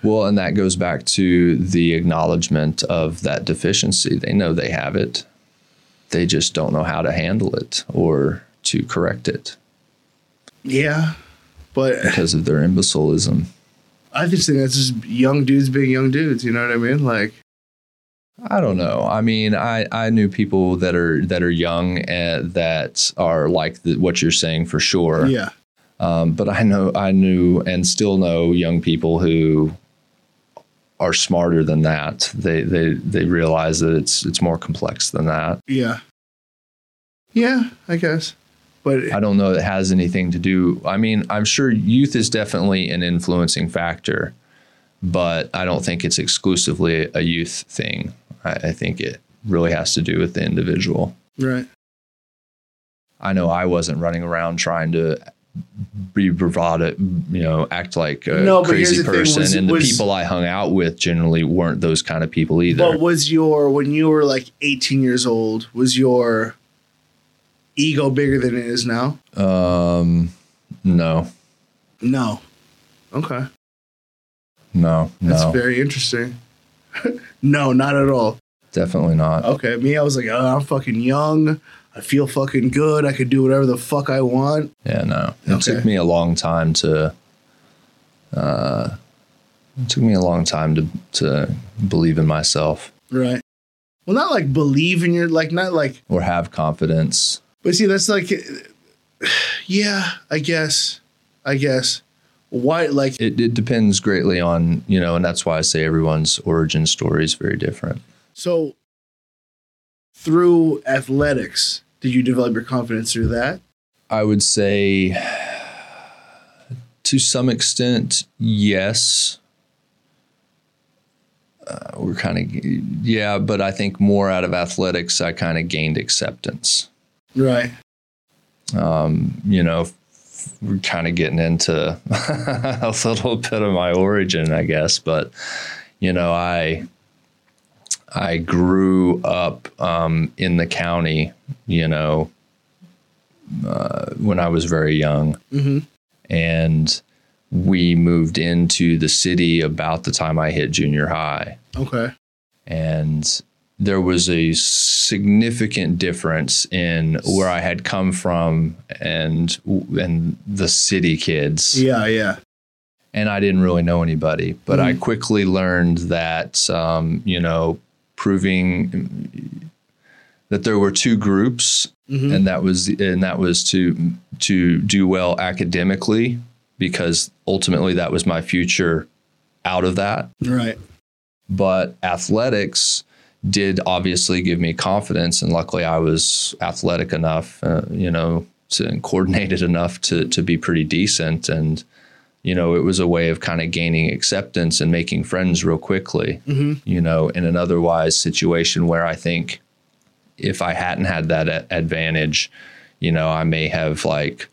Well, and that goes back to the acknowledgement of that deficiency. They know they have it. They just don't know how to handle it or to correct it yeah. But because of their imbecilism. I just think that's just young dudes being young dudes. You know what I mean? Like, I don't know. I mean, I, I knew people that are that are young and that are like the, what you're saying for sure. yeah. Um, but I know I knew and still know young people who are smarter than that. They they they realize that it's it's more complex than that. Yeah. Yeah, I guess. But I don't know it has anything to do. I mean, I'm sure youth is definitely an influencing factor, but I don't think it's exclusively a youth thing. I, I think it really has to do with the individual. right. I know I wasn't running around trying to be bravado, you know, act like a No, crazy person. was- and the was- people I hung out with generally weren't those kind of people either. What was your when you were like 18 years old? Was your ego bigger than it is now? um, no, No. Okay, no, that's no, very interesting. *laughs* no, not at all. definitely not. Okay, me, I was like, oh, I'm fucking young. I feel fucking good. I could do whatever the fuck I want. Yeah, no. It Okay. took me a long time to. Uh, it took me a long time to to believe in myself Right. Well, not like believe in your like not like, or have confidence. but see, that's like, yeah, I guess, I guess. Why like It, it depends greatly on you know, and that's why I say everyone's origin story is very different. so through athletics? Did you develop your confidence through that? I would say to some extent, yes. Uh, we're kind of, yeah, but I think more out of athletics, I kind of gained acceptance. Right. Um, you know, f- we're kind of getting into *laughs* a little bit of my origin, I guess, but you know, I I grew up um, in the county, you know, uh, when I was very young, Mm-hmm. and we moved into the city about the time I hit junior high Okay. and there was a significant difference in where I had come from and and the city kids. Yeah. Yeah. And I didn't really know anybody, but I Mhm. quickly learned that um, you know proving that there were two groups Mm-hmm. and that was and that was to to do well academically because ultimately that was my future out of that right. but athletics did obviously give me confidence and luckily i was athletic enough uh, you know to, and coordinated enough to, to be pretty decent and you know it was a way of kind of gaining acceptance and making friends real quickly Mm-hmm. you know in an otherwise situation where i think if I hadn't had that a- advantage, you know, I may have like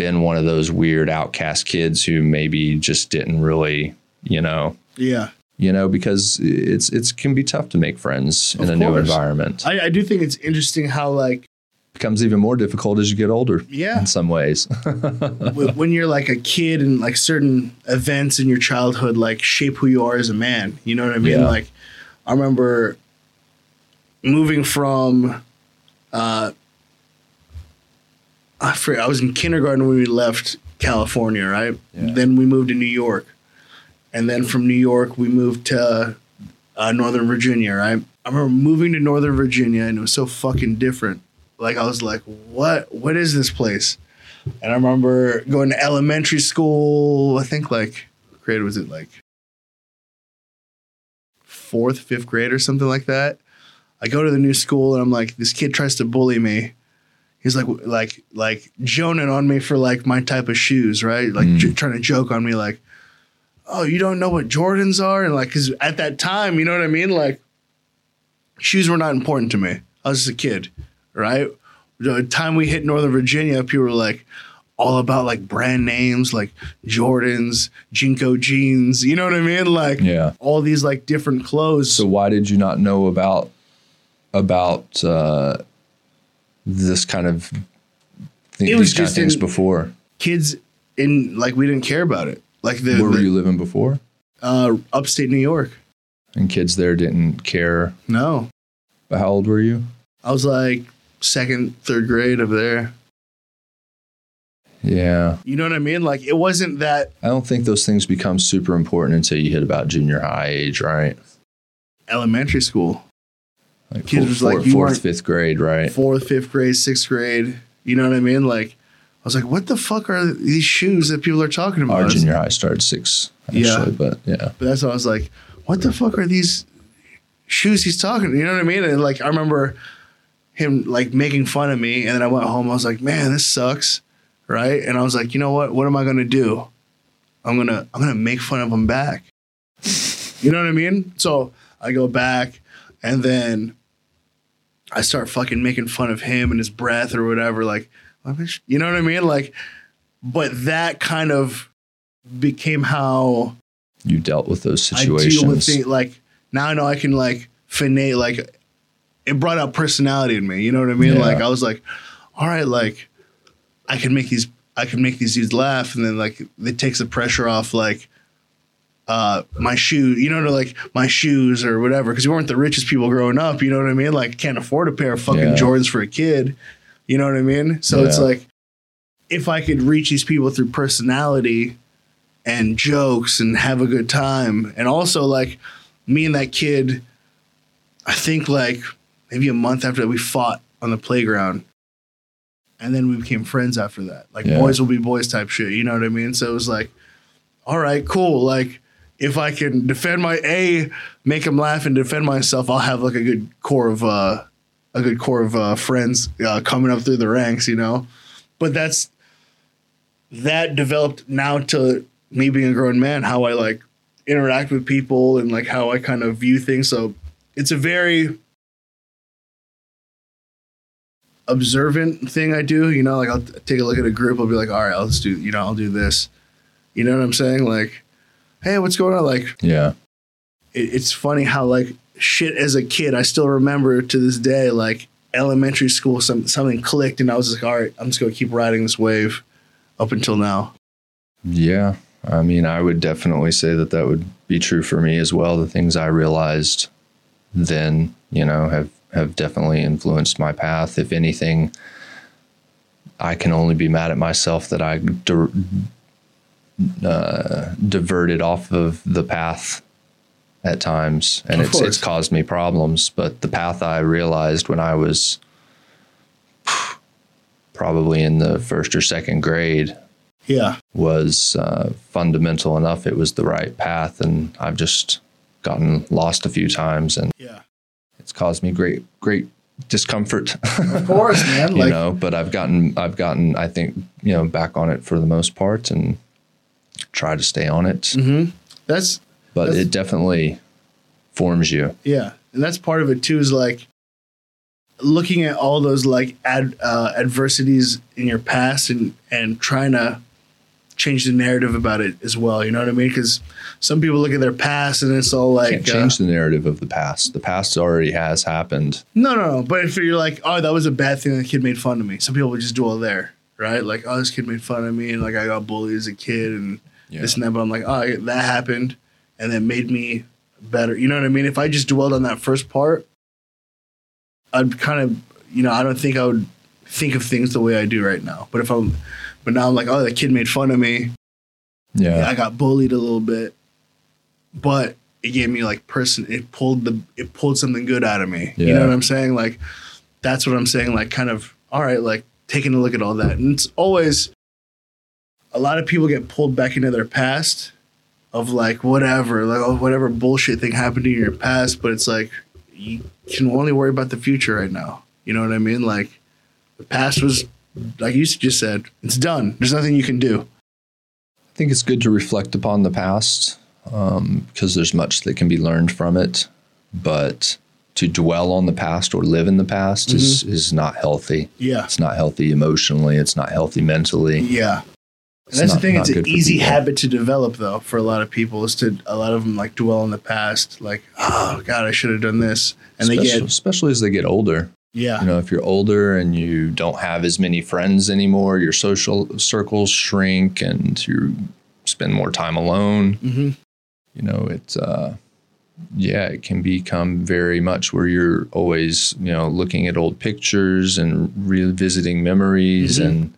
been one of those weird outcast kids who maybe just didn't really, you know, Yeah. you know, because it's it's can be tough to make friends in Of a new environment. I, I do think it's interesting how like becomes even more difficult as you get older. Yeah. in some ways. *laughs* when you're like a kid and like certain events in your childhood like shape who you are as a man. You know what I mean? Yeah. Like I remember moving from uh I forget, I was in kindergarten when we left California, right? Yeah. Then we moved to New York. And then from New York we moved to uh, Northern Virginia, right? I remember moving to Northern Virginia and it was so fucking different. Like I was like, what what is this place? And I remember going to elementary school. I think like grade was it like fourth, fifth grade or something like that. I go to the new school and I'm like, this kid tries to bully me. He's like, like, like joning on me for like my type of shoes, right? Like Mm. j- trying to joke on me, like, oh, you don't know what Jordans are, and like, cause at that time, you know what I mean? Like, shoes were not important to me. I was just a kid, right? The time we hit Northern Virginia, people were like all about like brand names, like Jordans, JNCO jeans. You know what I mean? Like yeah. all these like different clothes. So why did you not know about about uh, this kind of th- It was these kind of just things in- before? kids in like we didn't care about it. Like the, Where were you living before? uh, upstate New York. And kids there didn't care. No, But How old were you? I was like second, third grade of there. Yeah. You know what I mean? Like it wasn't that I don't think those things become super important until you hit about junior high age, right? elementary school, Like Kids four- was like, four- fourth, fifth grade, right? fourth, fifth grade, sixth grade. You know what I mean? Like I was like, what the fuck are these shoes that people are talking about? Our junior high started six, actually, Yeah. but yeah. But that's why I was like, what the fuck are these shoes he's talking? You know what I mean? And like I remember him like making fun of me, and then I went home. I was like, man, this sucks, right? And I was like, you know what? What am I gonna do? I'm gonna I'm gonna make fun of him back. You know what I mean? So I go back, and then I start fucking making fun of him and his breath or whatever. Like, you know what I mean? Like, but that kind of became how You dealt with those situations. I deal with things like now I know I can like finesse like it brought out personality in me. You know what I mean? Yeah. Like I was like, all right, like I can make these I can make these dudes laugh, and then like it takes the pressure off like uh my shoe you know like my shoes or whatever because we weren't the richest people growing up you know what i mean like can't afford a pair of fucking Yeah. jordans for a kid you know what i mean so it's like if i could reach these people through personality and jokes and have a good time. And also like me and that kid, I think like maybe a month after that we fought on the playground. And then we became friends after that. Like Yeah. boys will be boys type shit. You know what I mean? So it was like, all right, cool. Like if I can defend my A, make him laugh and defend myself, I'll have like a good core of uh a good core of uh friends uh, coming up through the ranks, you know? But that's that developed now to me being a grown man, how I like interact with people and like how I kind of view things. So it's a very observant thing I do. You know, like I'll take a look at a group, I'll be like, all right, I'll just do, you know, I'll do this. You know what I'm saying? Like, hey, what's going on? Like, Yeah. it, it's funny how like shit as a kid, I still remember to this day, like elementary school, some something clicked, and I was like, all right, I'm just gonna keep riding this wave up until now. Yeah. I mean, I would definitely say that that would be true for me as well. The things I realized then, you know, have, have definitely influenced my path. If anything, I can only be mad at myself that I di- uh, diverted off of the path at times, and Of it's it's caused me problems. But the path I realized when I was probably in the first or second grade Yeah, was uh, fundamental enough. It was the right path, and I've just gotten lost a few times, and yeah, caused me great, great discomfort. of course, man. *laughs* you Like, know, but I've gotten, I've gotten, I think, you know, back on it for the most part, and try to stay on it. Mm-hmm. that's But that's- it definitely forms you. yeah, and that's part of it too. Is like, looking at all those like ad, uh, adversities in your past and and trying to change the narrative about it as well. You know what I mean? Because some people look at their past and it's all like Can't change uh, the narrative of the past. The past already has happened. No, no, no. But if you're like, oh, that was a bad thing, the kid made fun of me. Some people would just dwell there, right? Like, oh, this kid made fun of me, and like I got bullied as a kid, and yeah. this and that. But I'm like, oh, that happened, and that made me better. You know what I mean? If I just dwelled on that first part, I'd kind of, you know, I don't think I would think of things the way I do right now. But if I'm, but now I'm like, oh, the kid made fun of me. Yeah. I got bullied a little bit, but it gave me like person. It pulled the it pulled something good out of me. Yeah. You know what I'm saying? Like that's what I'm saying. Like kind of all right. Like taking a look at all that, and it's always a lot of people get pulled back into their past of like whatever, like oh, whatever bullshit thing happened in your past, but it's like you can only worry about the future right now. You know what I mean? Like the past was, like you just said, it's done. There's nothing you can do. I think it's good to reflect upon the past um, because there's much that can be learned from it, but to dwell on the past or live in the past mm-hmm. is is not healthy. Yeah, it's not healthy emotionally. It's not healthy mentally. Yeah, that's not, the thing. It's an easy habit to develop, though, for a lot of people. Is to a lot of them like dwell in the past, like, oh God, I should have done this, and especially, they get especially as they get older. Yeah, you know, if you're older and you don't have as many friends anymore, your social circles shrink, and you spend more time alone. Mm-hmm. You know, it's uh, yeah, it can become very much where you're always you know looking at old pictures and revisiting memories mm-hmm. and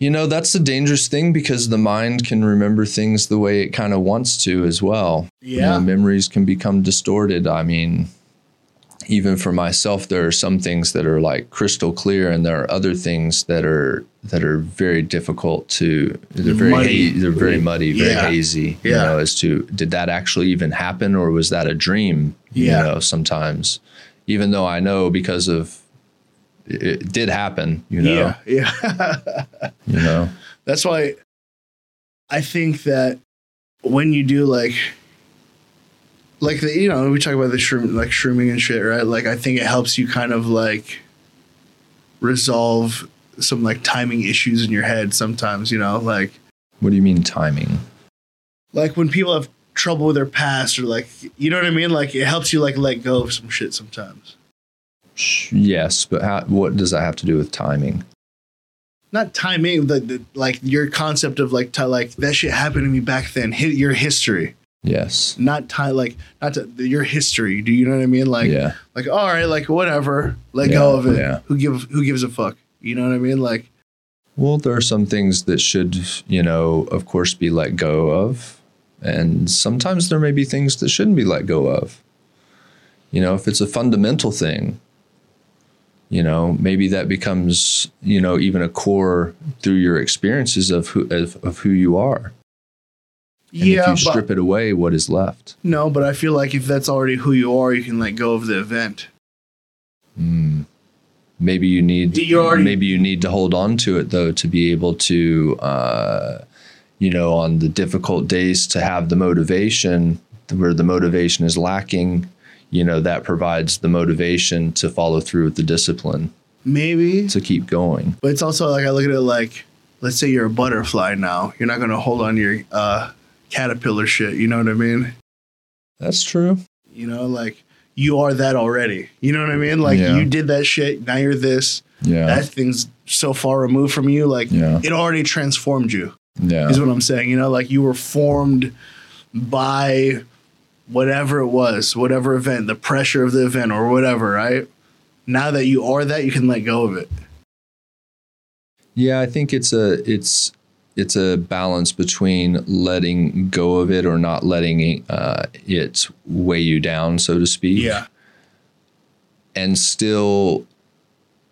you know, that's a dangerous thing because the mind can remember things the way it kind of wants to as well. Yeah. You know, memories can become distorted. I mean, even for myself, there are some things that are like crystal clear, and there are other things that are that are very difficult to. They're very muddy. Ha- they're very muddy, very yeah. hazy. Yeah. You know, as to did that actually even happen, or was that a dream? Yeah. You know, sometimes, even though I know because of it did happen, you know. Yeah. yeah. you know. *laughs* That's why I think that when you do like like the you know, we talk about the shroom like shrooming and shit, right? Like I think it helps you kind of like resolve some like timing issues in your head sometimes, you know, like What do you mean timing? Like when people have trouble with their past or like you know what I mean? Like it helps you like let go of some shit sometimes. Yes, but how, what does that have to do with timing? Not timing, the, the like your concept of like t- like that shit happened to me back then. Hit your history. Yes. Not time like not to, your history. Do you know what I mean? Like yeah. like all right, like whatever. Let yeah, go of it. Yeah. Who give who gives a fuck? You know what I mean? Like well, there are some things that should, you know, of course be let go of. And sometimes there may be things that shouldn't be let go of. You know, if it's a fundamental thing, you know maybe that becomes you know even a core through your experiences of who of, of who you are and yeah, if you strip it away what is left? No but i feel like if that's already who you are you can let go of the event. Mm. maybe you need already- maybe you need to hold on to it though to be able to uh, you know on the difficult days to have the motivation where the motivation is lacking you know that provides the motivation to follow through with the discipline. Maybe. To keep going. But it's also like i look at it like let's say you're a butterfly now. You're not going to hold on your uh, caterpillar shit you know what i mean that's true you know like you are that already you know what i mean like Yeah. you did that shit now you're this yeah that thing's so far removed from you like Yeah. it already transformed you yeah is what i'm saying you know like you were formed by whatever it was, whatever event, the pressure of the event or whatever, right? Now that you are that, you can let go of it. Yeah, I think it's a it's it's a balance between letting go of it or not letting uh, it weigh you down, so to speak. Yeah. And still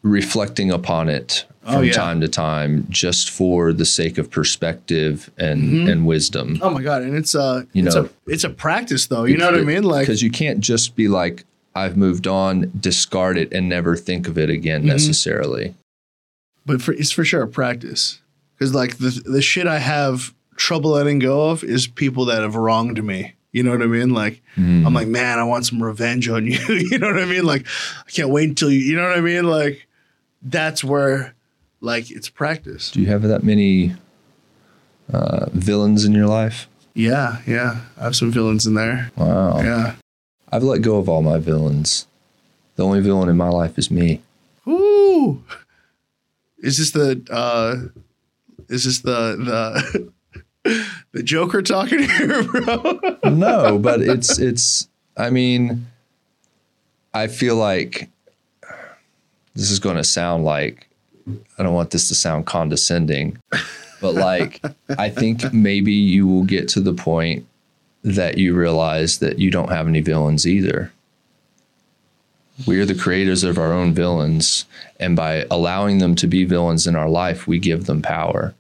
reflecting upon it Oh, from yeah. time to time, just for the sake of perspective and Mhm. and wisdom. Oh my god, and it's a You it's know- a it's a practice though. You know what I mean? Like because you can't just be like, I've moved on, discard it, and never think of it again Mhm. necessarily. but for, it's for sure a practice. Cuz like the the shit I have trouble letting go of is people that have wronged me. You know what I mean? Like Mm. I'm like, man, I want some revenge on you. *laughs* you know what I mean? Like I can't wait until you. You know what I mean? Like that's where like it's practice. Do you have that many uh, villains in your life? Yeah, yeah. I have some villains in there. Wow. Yeah. I've let go of all my villains. The only villain in my life is me. Ooh. Is this the uh is this the the *laughs* the Joker talking here, bro? *laughs* no, but it's it's. I mean, I feel like this is going to sound like I don't want this to sound condescending, but like I think maybe you will get to the point that you realize that you don't have any villains either. We are the creators of our own villains, and by allowing them to be villains in our life, we give them power.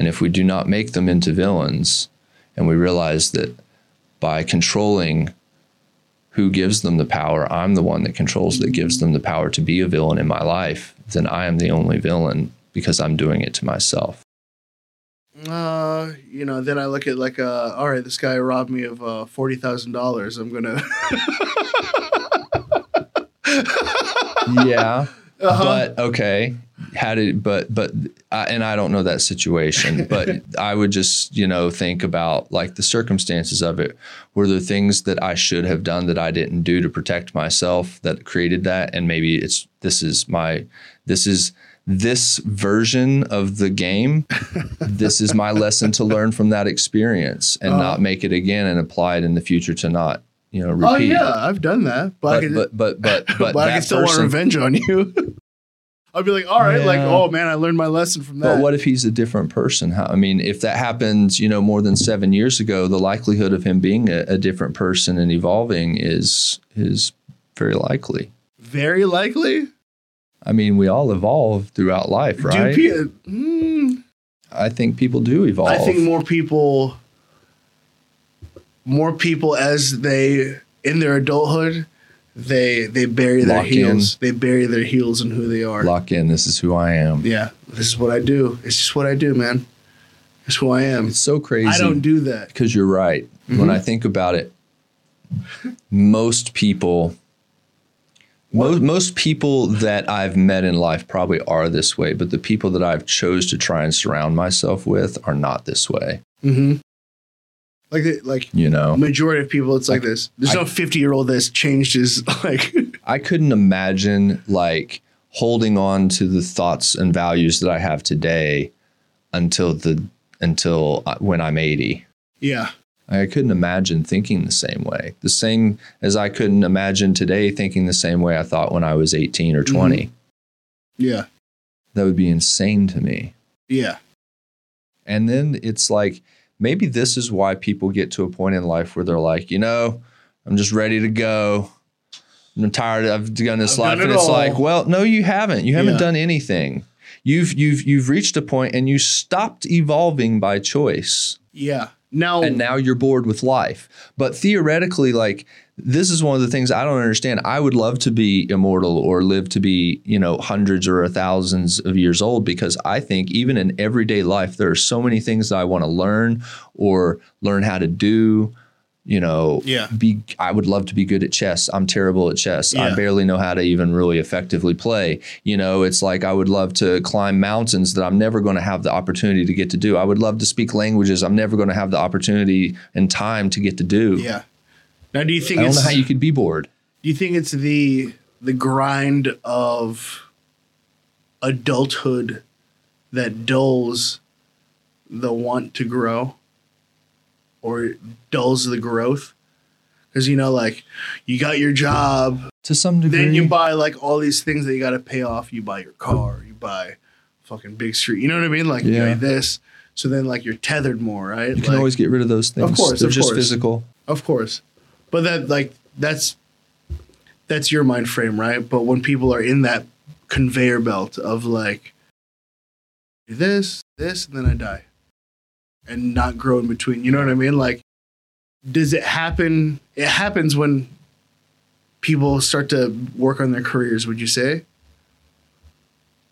And if we do not make them into villains, and we realize that by controlling who gives them the power, I'm the one that controls that gives them the power to be a villain in my life, then I am the only villain because I'm doing it to myself. Uh, you know, then I look at like uh all right, this guy robbed me of uh forty thousand dollars. I'm gonna *laughs* Yeah. Uh-huh. But okay, how did but but I, and I don't know that situation, *laughs* but I would just you know think about like the circumstances of it. Were there things that I should have done that I didn't do to protect myself that created that? And maybe it's this is my this is this version of the game. *laughs* this is my lesson to learn from that experience and Uh-huh. not make it again and apply it in the future to not you know repeat. Oh yeah, I've done that. But, I But, but but *laughs* but but, but, I can still want revenge on you. *laughs* I'll be like, all right, like, oh man, I learned my lesson from that. But what if he's a different person? How, I mean, if that happens, you know, more than seven years ago, the likelihood of him being a, a different person and evolving is is very likely. Very likely. I mean, we all evolve throughout life, right? Do pe- mm, I think people do evolve. I think more people, more people as they in their adulthood, they they bury their Lock in. heels. They bury their heels in who they are. lock in. This is who I am. Yeah, this is what I do. It's just what I do, man. It's who I am. It's so crazy. I don't do that. because you're right. When I think about it, most people, most, most people that I've met in life probably are this way, but the people that I've chose to try and surround myself with are not this way. Mm-hmm. Like, the- like You know, majority of people, it's like this. There's I- no 50 year old that's changed his *laughs* like. I couldn't imagine like holding on to the thoughts and values that I have today until the until uh, when I'm 80. yeah, I couldn't imagine thinking the same way. The same as I couldn't imagine today thinking the same way I thought when I was 18 or 20. yeah, That would be insane to me. yeah. And then it's like maybe this is why people get to a point in life where they're like, you know, I'm just ready to go. I'm tired. I've done this I've life, done and it's all. like, well, no, you haven't. You haven't Yeah. done anything. You've you've you've reached a point, and you stopped evolving by choice. Yeah. Now, and now you're bored with life. But theoretically, like this is one of the things I don't understand. I would love to be immortal or live to be, you know, hundreds or thousands of years old because I think even in everyday life, there are so many things that I want to learn or learn how to do. You know, Yeah. be I would love to be good at chess. I'm terrible at chess. I barely know how to even really effectively play. You know, it's like I would love to climb mountains that I'm never going to have the opportunity to get to do. I would love to speak languages I'm never going to have the opportunity and time to get to do. yeah. Now, do you think I don't it's know how you could be bored. do you think it's the the grind of adulthood that dulls the want to grow or dulls the growth? Because you know, like you got your job, To some degree. then you buy like all these things that you got to pay off. You buy your car, you buy fucking big street. You know what I mean? Like you Yeah. buy this. So then, like you're tethered more, right? you can Like- always get rid of those things. Of course, They're of just course. physical. Of course. But that like that's that's your mind frame, right? But when people are in that conveyor belt of like this, this, and then I die. And not grow in between. You know what I mean? Like does it happen it happens when people start to work on their careers, would you say?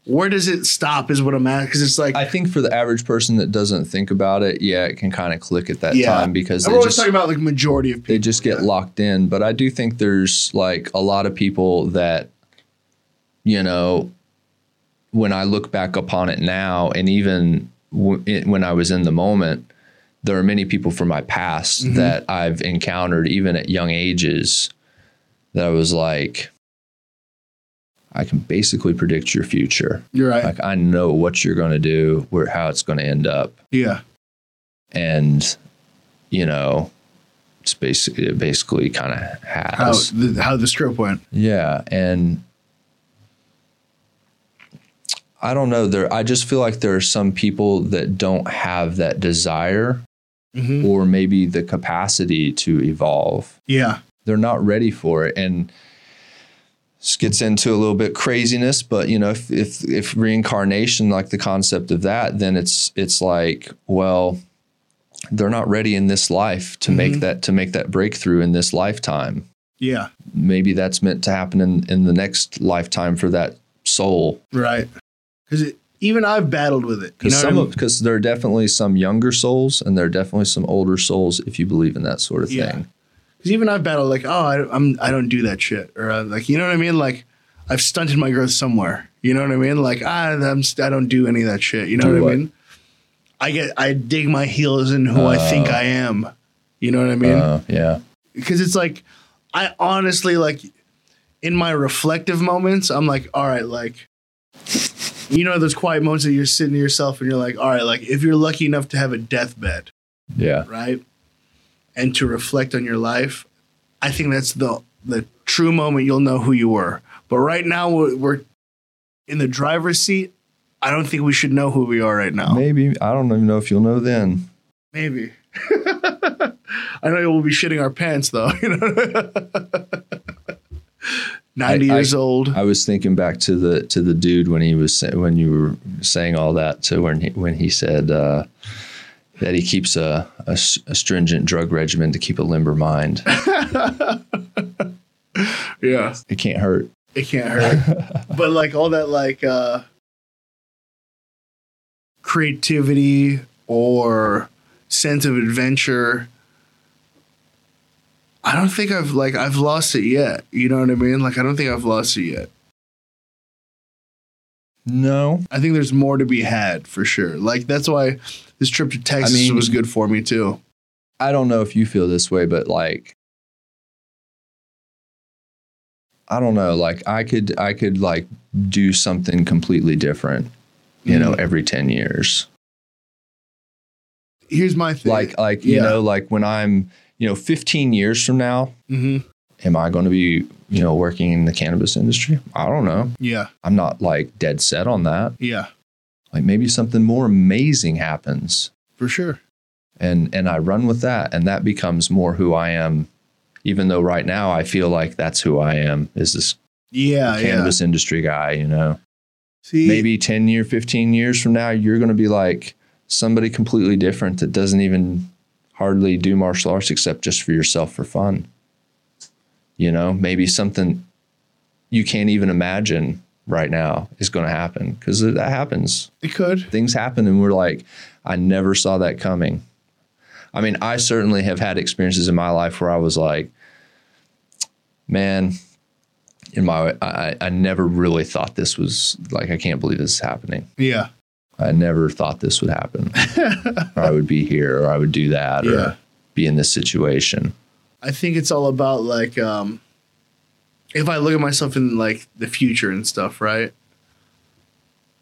where does it stop? Is what I'm at because it's like I think for the average person that doesn't think about it, yeah, it can kind of click at that Yeah. time because I'm always just talking about like majority of people. they just get yeah. locked in. But I do think there's like a lot of people that, you know, when I look back upon it now, and even w- it, when I was in the moment, there are many people from my past Mm-hmm. that I've encountered, even at young ages, that I was like, I can basically predict your future. You're right. Like I know what you're going to do, where how it's going to end up yeah. and you know it's basically it basically kind of How the, how the script went. yeah and i don't know there i just feel like there are some people that don't have that desire Mhm. or maybe the capacity to evolve Yeah. they're not ready for it and this gets into a little bit craziness but you know if, if if reincarnation like the concept of that then it's it's like well they're not ready in this life to make that to make that breakthrough in this lifetime Yeah. maybe that's meant to happen in in the next lifetime for that soul Right. Because even I've battled with it. You because know some I because there are definitely some younger souls and there are definitely some older souls if you believe in that sort of Yeah. thing Because even I've battled like, oh, I, I'm I don't do that shit, or uh, like, you know what I mean? Like, I've stunted my growth somewhere. You know what I mean? Like, ah, I'm I don't do any of that shit. You know Do what? I mean? I get I dig my heels in who I think I am. You know what I mean? uh, yeah because it's like I honestly like in my reflective moments, I'm like, all right, like you know those quiet moments that you're sitting to yourself and you're like, all right, like if you're lucky enough to have a deathbed, yeah right? And to reflect on your life, I think that's the the true moment you'll know who you were. But right now we're, we're in the driver's seat. I don't think we should know who we are right now. maybe i don't even know if you'll know then Maybe. *laughs* I know we'll be shitting our pants though. *laughs* You know, *laughs* ninety I- I- years old. I was thinking back to the to the dude when he was when you were saying all that to when he, when he said uh, that he keeps a a stringent drug regimen to keep a limber mind. *laughs* yeah, It can't hurt. it can't hurt. *laughs* but like all that like uh creativity or sense of adventure. I don't think I've like I've lost it yet. You know what I mean? Like I don't think I've lost it yet. No, I think there's more to be had for sure. Like that's why this trip to Texas mean- was good for me too. I don't know if you feel this way, but like. I don't know. Like I could, I could like do something completely different, you know, Mhm. every ten years. Here's my thing. Like, like you Yeah. know, like when I'm, you know, 15 years from now, hmm am I going to be, you know, working in the cannabis industry? I don't know. yeah, I'm not like dead set on that. yeah, Like maybe something more amazing happens for sure. and and I run with that and that becomes more who I am even though right now I feel like that's who I am is this Yeah, yeah. cannabis industry guy, you know. See, Maybe 10 year, 15 years from now you're going to be like somebody completely different that doesn't even hardly do martial arts except just for yourself for fun. You know, maybe something you can't even imagine right now is going to happen because that happens. it could. Things happen and we're like, I never saw that coming. I mean, I certainly have had experiences in my life where I was like, man, in my, I, I never really thought this was like, I can't believe this is happening. Yeah, I never thought this would happen. or *laughs* I would be here or I would do that Yeah. or be in this situation. I think it's all about like um if I look at myself in like the future and stuff, right?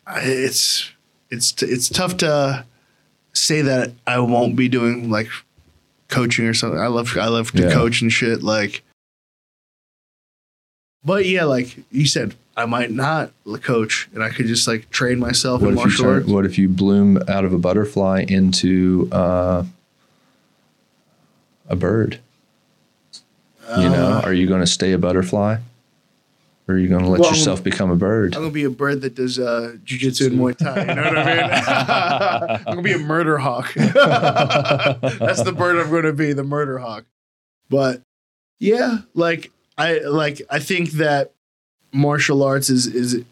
I- It's it's t- it's tough to say that I won't be doing like coaching or something. I love I love to Yeah. coach and shit like But yeah, like you said, I might not coach and I could just like train myself What in if you martial turn, arts. what if you bloom out of a butterfly into uh, a bird? You know, Uh, are you going to stay a butterfly? Or are you going to let Well, yourself become a bird? I'm gonna be a bird that does uh, jujitsu and Muay Thai. You know what I mean? *laughs* *laughs* I'm gonna be a murder hawk. *laughs* That's the bird I'm gonna be, the murder hawk. But yeah, like I like I think that martial arts is is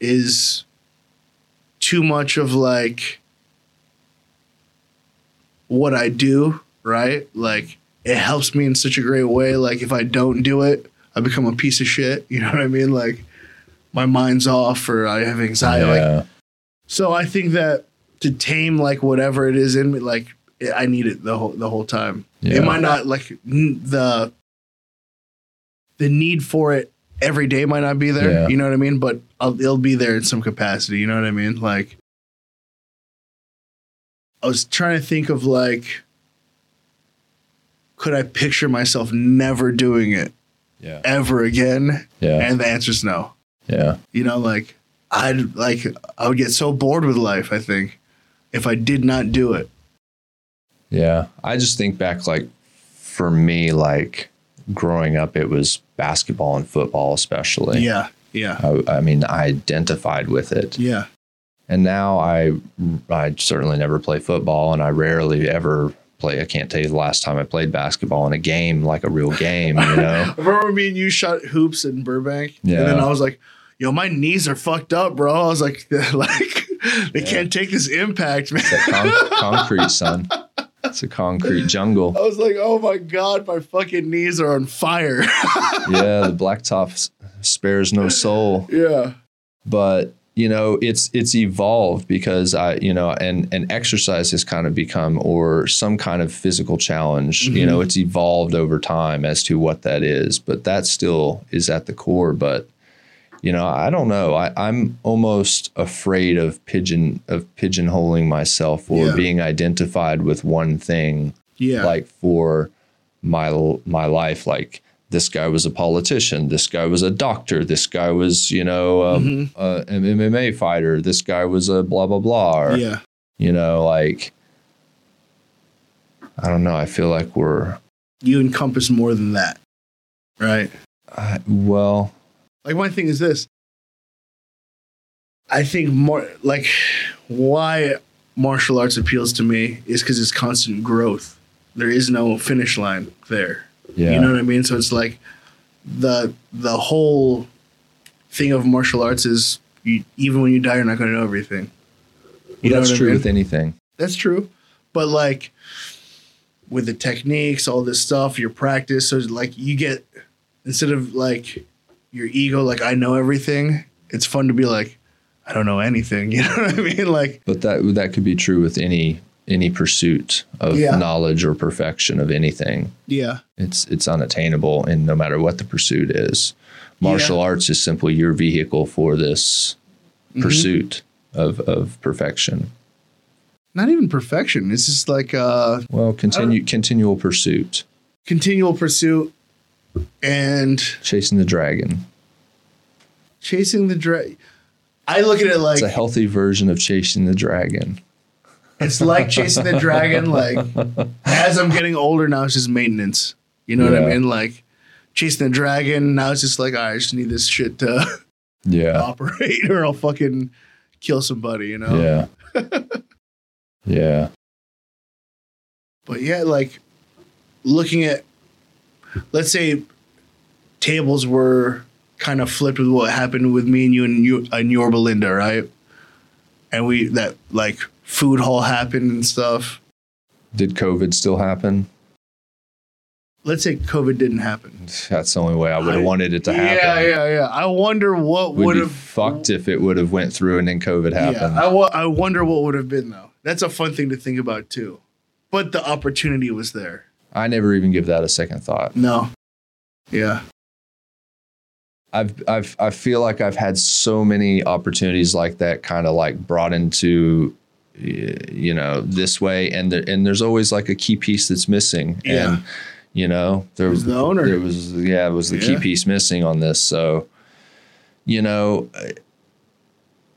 is too much of like what I do, right? Like it helps me in such a great way. Like if I don't do it, I become a piece of shit. You know what I mean? Like my mind's off or I have anxiety. Like yeah. so I think that to tame like whatever it is in me, like I need it the whole the whole time. Yeah. It might not like n- the the need for it every day might not be there. Yeah. You know what I mean? But I'll, it'll be there in some capacity. You know what I mean? Like I was trying to think of like could I picture myself never doing it Yeah. ever again? Yeah. And the answer is no. Yeah. You know, like I'd like I would get so bored with life, I think, if I did not do it. Yeah. I just think back like for me, like growing up, it was basketball and football, especially. Yeah. Yeah. I, I mean, I identified with it. Yeah. And now I, I certainly never play football and I rarely ever play. I can't tell you the last time I played basketball in a game, like a real game, you know? *laughs* I remember me and you shot hoops in Burbank. Yeah. And then I was like, yo, my knees are fucked up, bro. I was like, *laughs* like they can't take this impact, man. Con- *laughs* concrete, son. It's a concrete jungle. I was like, oh my God, my fucking knees are on fire. *laughs* Yeah, the blacktop spares no soul. yeah. but you know it's it's evolved because i you know and and exercise has kind of become or some kind of physical challenge you know mm-hmm. it's evolved over time as to what that is but that still is at the core but you know i don't know I, i'm almost afraid of pigeon of pigeonholing myself or Yeah. being identified with one thing Yeah. like for my my life like this guy was a politician this guy was a doctor this guy was you know um, Mm-hmm. uh, an mma fighter this guy was a blah blah blah or, yeah. you know like i don't know i feel like we're You encompass more than that. Right. I, well Like my thing is this. I think more like why martial arts appeals to me is because it's constant growth. There is no finish line there. yeah You know what I mean? So it's like the the whole thing of martial arts is you, even when you die, you're not going to know everything. You know that's what I true mean? with anything That's true, but like with the techniques, all this stuff, your practice, so like you get instead of like your ego, like I know everything. It's fun to be like I don't know anything. *laughs* You know what I mean? Like but that that could be true with any any pursuit of Yeah. knowledge or perfection of anything yeah, it's it's unattainable and no matter what the pursuit is martial arts is simply your vehicle for this Mm-hmm. pursuit of of perfection not even perfection. It's just like uh well continue continual pursuit continual pursuit and chasing the dragon chasing the dragon. I look at it like it's a healthy version of chasing the dragon It's like chasing the dragon. Like as I'm getting older now, it's just maintenance. You know what I mean? Like chasing the dragon. Now it's just like right, I just need this shit to yeah *laughs* operate, or I'll fucking kill somebody. You know? yeah *laughs* yeah But yeah, like looking at, let's say, tables were kind of flipped with what happened with me and you and you and your Belinda, right? And we that like food hall happened and stuff. did covid still happen Let's say COVID didn't happen. that's the only way i would have wanted it to happen Yeah, yeah, yeah. I wonder what would have fucked if it would have went through and then covid happened Yeah, I, wa- I wonder what would have been though. That's a fun thing to think about too. But the opportunity was there. I never even give that a second thought. No. Yeah. I've I've I feel like I've had so many opportunities like that kind of like brought into you know this way and there, and there's always like a key piece that's missing Yeah. and you know there was the owner. there was yeah it was the key piece missing on this so you know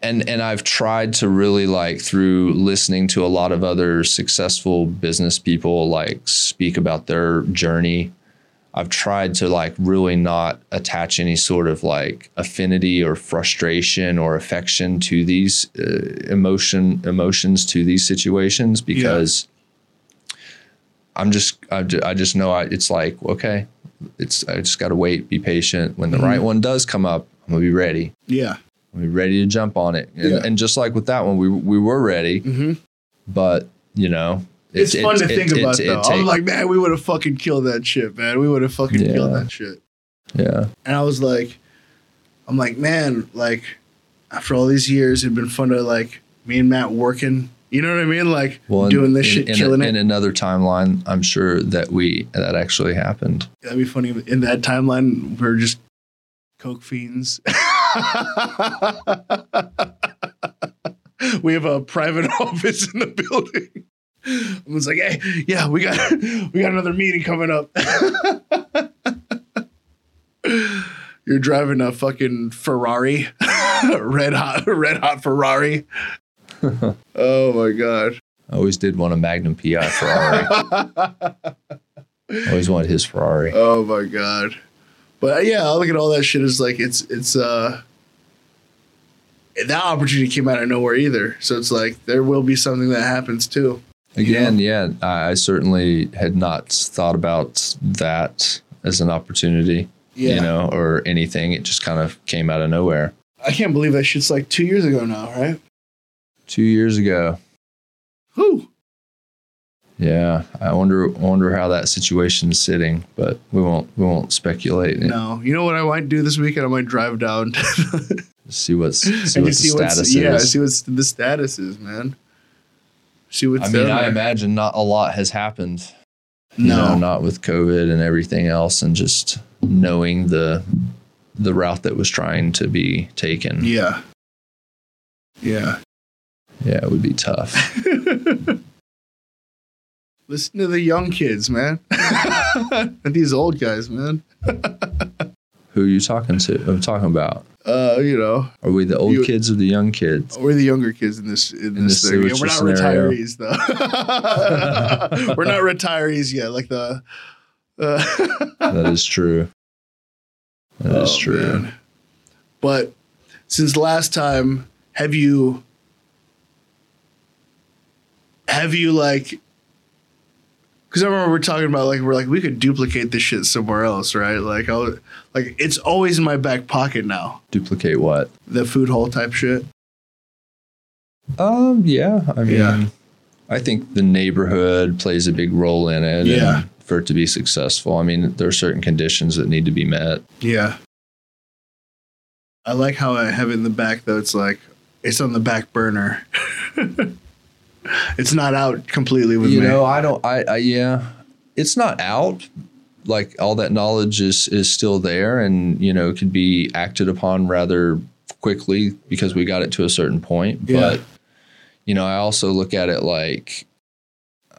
and and I've tried to really like through listening to a lot of other successful business people like speak about their journey I've tried to like really not attach any sort of like affinity or frustration or affection to these uh, emotion emotions to these situations because I'm just I, I just know I, it's like okay it's I just got to wait be patient. When the right one does come up I'm gonna be ready. Yeah. We were ready to jump on it, and, Yeah. and just like with that one, we we were ready, Mm-hmm. but you know, It's it- fun it- to it- think it- about it though. I'm like, man, we would have fucking killed that shit, man. We would have fucking killed that shit. yeah, And I was like, I'm like, man, like after all these years, it'd been fun to like me and Matt working. You know what I mean? Like well, in- doing this in, shit, in, killing a, it. in another timeline, I'm sure that we that actually happened. That'd be funny. In that timeline, we're just coke fiends. *laughs* *laughs* we have a private *laughs* office in the building. I was like, hey, yeah, we got we got another meeting coming up. *laughs* You're driving a fucking Ferrari, red hot, red hot Ferrari. oh my god! I always did want a Magnum PI Ferrari. always wanted his Ferrari. Oh my god. But yeah, I look at all that shit as like it's it's uh that opportunity came out of nowhere either. So it's like there will be something that happens too. Again, yeah, I, I certainly had not thought about that as an opportunity, Yeah. you know, or anything. It just kind of came out of nowhere. I can't believe that shit's like two years ago now, right? Two years ago, Whew. Yeah. I wonder, wonder how that situation's sitting, but we won't, we won't speculate. No. You know what I might do this weekend? I might drive down *laughs* See what's, see what the see status yeah, see what's the status is, man. See what's I mean, down I imagine not a lot has happened. you no. know, not with COVID and everything else, and just knowing the the route that was trying to be taken. Yeah. Yeah. Yeah, it would be tough. *laughs* Listen to the young kids, man. *laughs* and these old guys, man. Who are you talking to? I'm talking about. Uh, you know, Are we the old You- kids or the young kids? we're the younger kids in this in, In this this thing. Yeah, we're not scenario. retirees though. *laughs* we're not retirees yet, like the. Uh, *laughs* That is true. That is Oh, true. man. But since last time, have you have you like because I remember we're talking about like we're like we could duplicate this shit somewhere else, right? Like I was, like it's always in my back pocket now. Duplicate what? The food hall type shit. Um, yeah. I mean, Yeah. I think the neighborhood plays a big role in it. Yeah. for it to be successful, I mean, there are certain conditions that need to be met. Yeah. I like how I have it in the back though. It's like it's on the back burner. *laughs* it's not out completely with you me. know, I don't. I, I yeah, it's not out. Like all that knowledge is is still there, and you know, could be acted upon rather quickly because we got it to a certain point. Yeah. But you know, I also look at it like.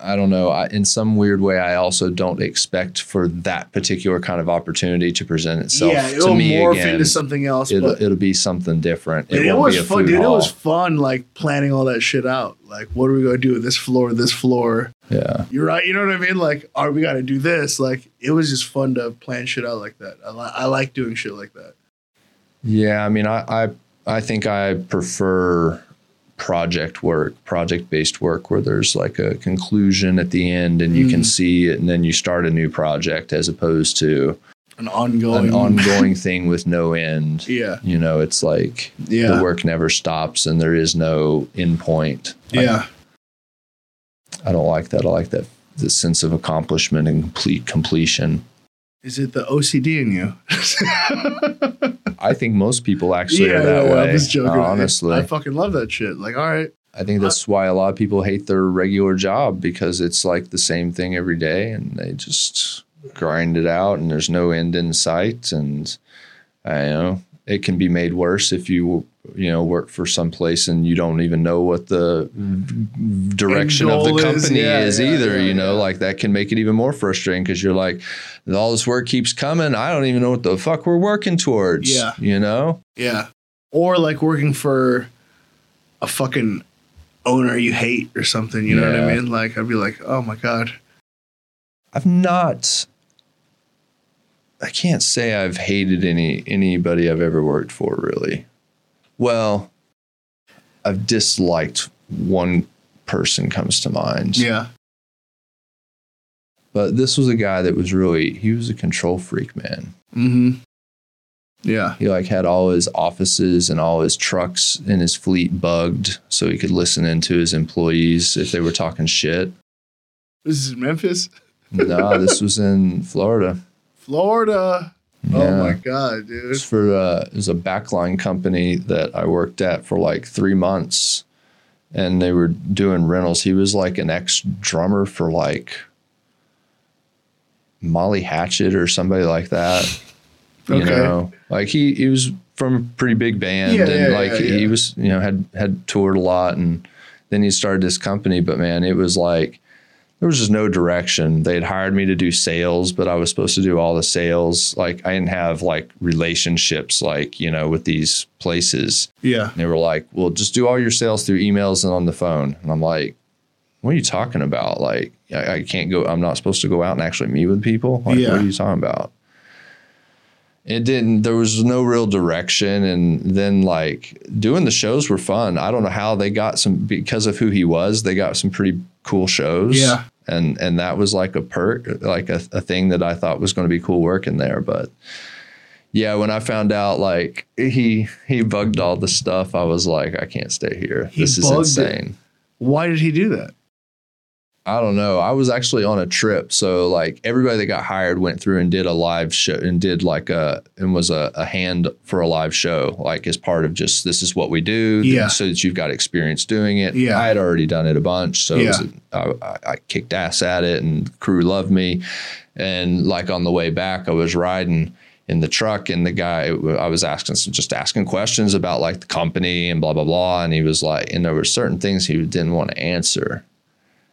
I don't know. I, in some weird way, I also don't expect for that particular kind of opportunity to present itself yeah, to it'll me morph again. into something else. it'll, but it'll be something different. it, won't was fun, dude. It was fun, like planning all that shit out. Like, what are we gonna do with this floor, this floor? Yeah. You're right. You know what I mean? Like, are we got to do this? Like, it was just fun to plan shit out like that. I, li- I like doing shit like that. Yeah, I mean, I, I I think I prefer project work, project based work, where there's like a conclusion at the end and you can Mm. see it, and then you start a new project, as opposed to An ongoing, an ongoing *laughs* thing with no end. yeah, You know, it's like yeah, the work never stops and there is no end point. I- yeah. I, don't like that. I like that the sense of accomplishment and complete completion. Is it the OCD in you? *laughs* I think most people actually yeah, are that yeah, way. I'm just joking. Honestly, I fucking love that shit. Like, all right, I think that's why a lot of people hate their regular job because it's like the same thing every day and they just grind it out and there's no end in sight and I know it can be made worse if you you know work for some place and you don't even know what the direction of the goal is. company Yeah, is yeah, either yeah, you know like that can make it even more frustrating because you're like all this work keeps coming I don't even know what the fuck we're working towards Yeah. you know yeah. Or like working for a fucking owner you hate or something. You know what I mean? Like, I'd be like, oh my god. I've not. I can't say I've hated any anybody I've ever worked for really. Well, I've disliked one person comes to mind. Yeah. But this was a guy that was really he was a control freak, man. Mm-hmm. Yeah. He like had all his offices and all his trucks in his fleet bugged so he could listen into his employees if they were talking shit. This is Memphis, no, this was in *laughs* Florida. Florida. Oh my god, dude. It was for uh, it was a backline company that I worked at for like three months, and they were doing rentals. He was like an ex drummer for like Molly Hatchet or somebody like that. okay. You know, like he he was from a pretty big band, Yeah, and yeah, like yeah, he yeah. was you know had had toured a lot, and then he started this company. But man, it was like there was just no direction. They had hired me to do sales, but I was supposed to do all the sales. Like I didn't have like relationships, like you know, with these places. Yeah. And they were like, "Well, just do all your sales through emails and on the phone." And I'm like, "What are you talking about? Like, I, I can't go. I'm not supposed to go out and actually meet with people. Like, Yeah. what are you talking about?" It didn't. There was no real direction, and then like doing the shows were fun. I don't know how they got some because of who he was. They got some pretty cool shows. Yeah. And and that was like a perk, like a, a thing that I thought was going to be cool working there, but yeah, when I found out like he he bugged all the stuff, I was like, I can't stay here. He this is bugged it? insane. Why did he do that? I don't know. I was actually on a trip, so like everybody that got hired went through and did a live show and did like a and was a, a hand for a live show, like as part of just this is what we do, Yeah. so that you've got experience doing it. Yeah. I had already done it a bunch, so it was Yeah. I, I, I kicked ass at it, and the crew loved me. And like on the way back, I was riding in the truck, and the guy I was asking some just asking questions about like the company and blah blah blah, and he was like, and there were certain things he didn't want to answer.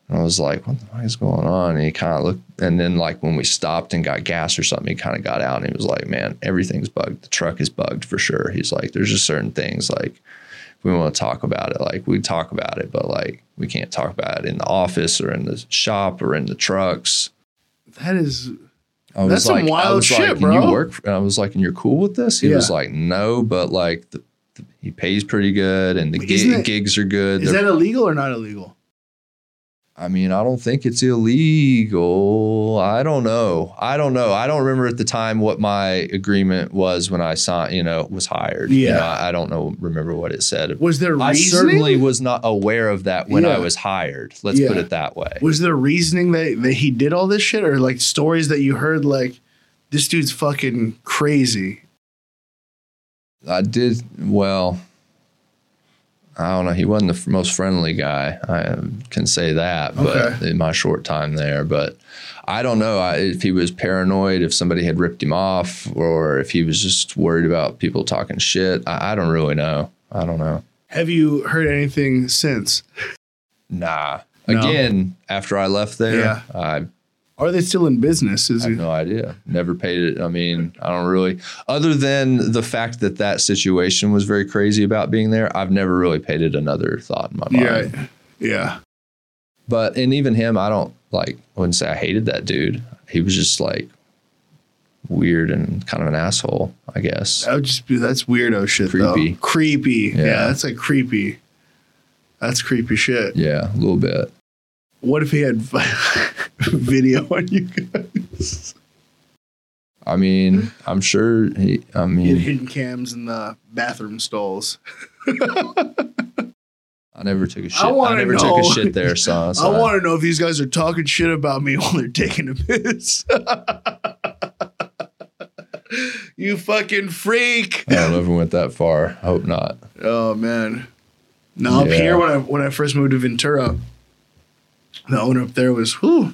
And I was like, what the fuck is going on? And he kind of looked, and then like when we stopped and got gas or something, he kind of got out and he was like, man, everything's bugged. The truck is bugged for sure. He's like, there's just certain things like we want to talk about it, like we talk about it, but like we can't talk about it in the office or in the shop or in the trucks. That is I was That's some like, I wild shit, like, bro. you work? For, And I was like, and you're cool with this? He was like, no, but like the, the, he pays pretty good and the But gi- it- gigs are good. is They're- that illegal or not illegal? I mean, I don't think it's illegal. I don't know. I don't know. I don't remember at the time what my agreement was when I signed, you know, was hired. You Yeah. know, I I don't know, remember what it said. Was there I reasoning? certainly was not aware of that when I was hired. Let's put it that way. was there reasoning that, that he did all this shit or like stories that you heard like this dude's fucking crazy? I did, well, I don't know. He wasn't the f- most friendly guy. I can say that, but Okay. in my short time there, but I don't know I, if he was paranoid, if somebody had ripped him off, or if he was just worried about people talking shit. I, I don't really know. I don't know. Have you heard anything since? Nah. No. Again, after I left there, Yeah. I Are they still in business? Is I have it? no idea. Never paid it. I mean, I don't really, other than the fact that that situation was very crazy about being there, I've never really paid it another thought in my mind. Yeah. Yeah. But, and even him, I don't like, I wouldn't say I hated that dude. He was just like weird and kind of an asshole, I guess. That would just be that's weirdo shit. Creepy. Though. Creepy. Yeah. Yeah. that's like creepy. That's creepy shit. Yeah, a little bit. What if he had *laughs* *laughs* video on you guys? I mean, I'm sure he, I mean, hidden cams in the bathroom stalls. I never took a shit. I I, never know. took a shit there, son. *laughs* I want to know if these guys are talking shit about me *laughs* while they're taking a piss. you fucking freak. I don't know if we went that far. I hope not. Oh man. No, up here when I when I first moved to Ventura, the owner up there was whew,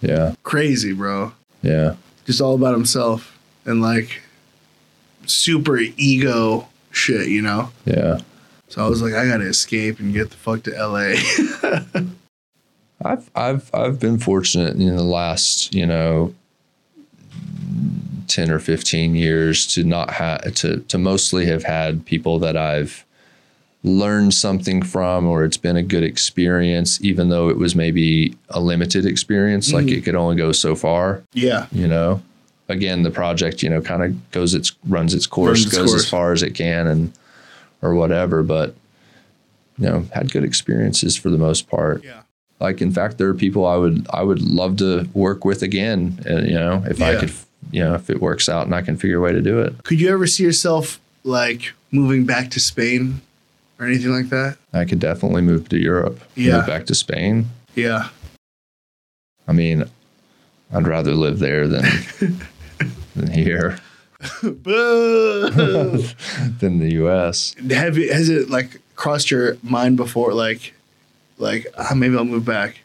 Yeah. crazy, bro. Yeah. Just all about himself and like super ego shit, you know. Yeah. So I was like, I gotta escape and get the fuck to LA. *laughs* I've I've I've been fortunate in the last you know ten or fifteen years to not have to to mostly have had people that I've learned something from or it's been a good experience even though it was maybe a limited experience like Mhm. it could only go so far yeah. you know again the project you know kind of goes its runs its course Runs its goes course. as far as it can and or whatever but you know had good experiences for the most part Yeah. like in fact there are people i would i would love to work with again and you know if i could you know, if it works out and I can figure a way to do it, Could you ever see yourself like moving back to Spain or anything like that? I could definitely move to Europe, Yeah. move back to Spain. Yeah. I mean, I'd rather live there than *laughs* than here, *laughs* than the U.S. Have you, has it like crossed your mind before? Like, like ah, maybe I'll move back.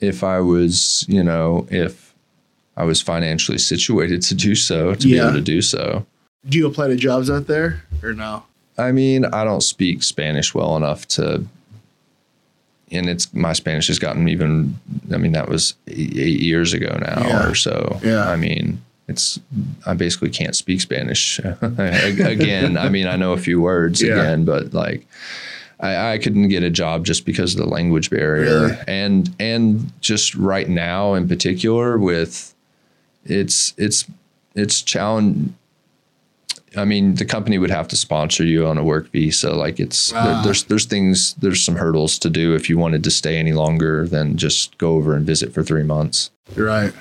If I was, you know, if I was financially situated to do so, to be able to do so. Do you apply to jobs out there or no? I mean, I don't speak Spanish well enough to, and it's my Spanish has gotten even. I mean, that was eight years ago now Yeah. or so. Yeah. I mean, it's I basically can't speak Spanish *laughs* again. I mean, I know a few words Yeah. again, but like. I, I couldn't get a job just because of the language barrier, Really? and and just right now in particular with, it's it's it's challenge. I mean, the company would have to sponsor you on a work visa. Like it's there- there's there's things there's some hurdles to do if you wanted to stay any longer than just go over and visit for three months. You're right.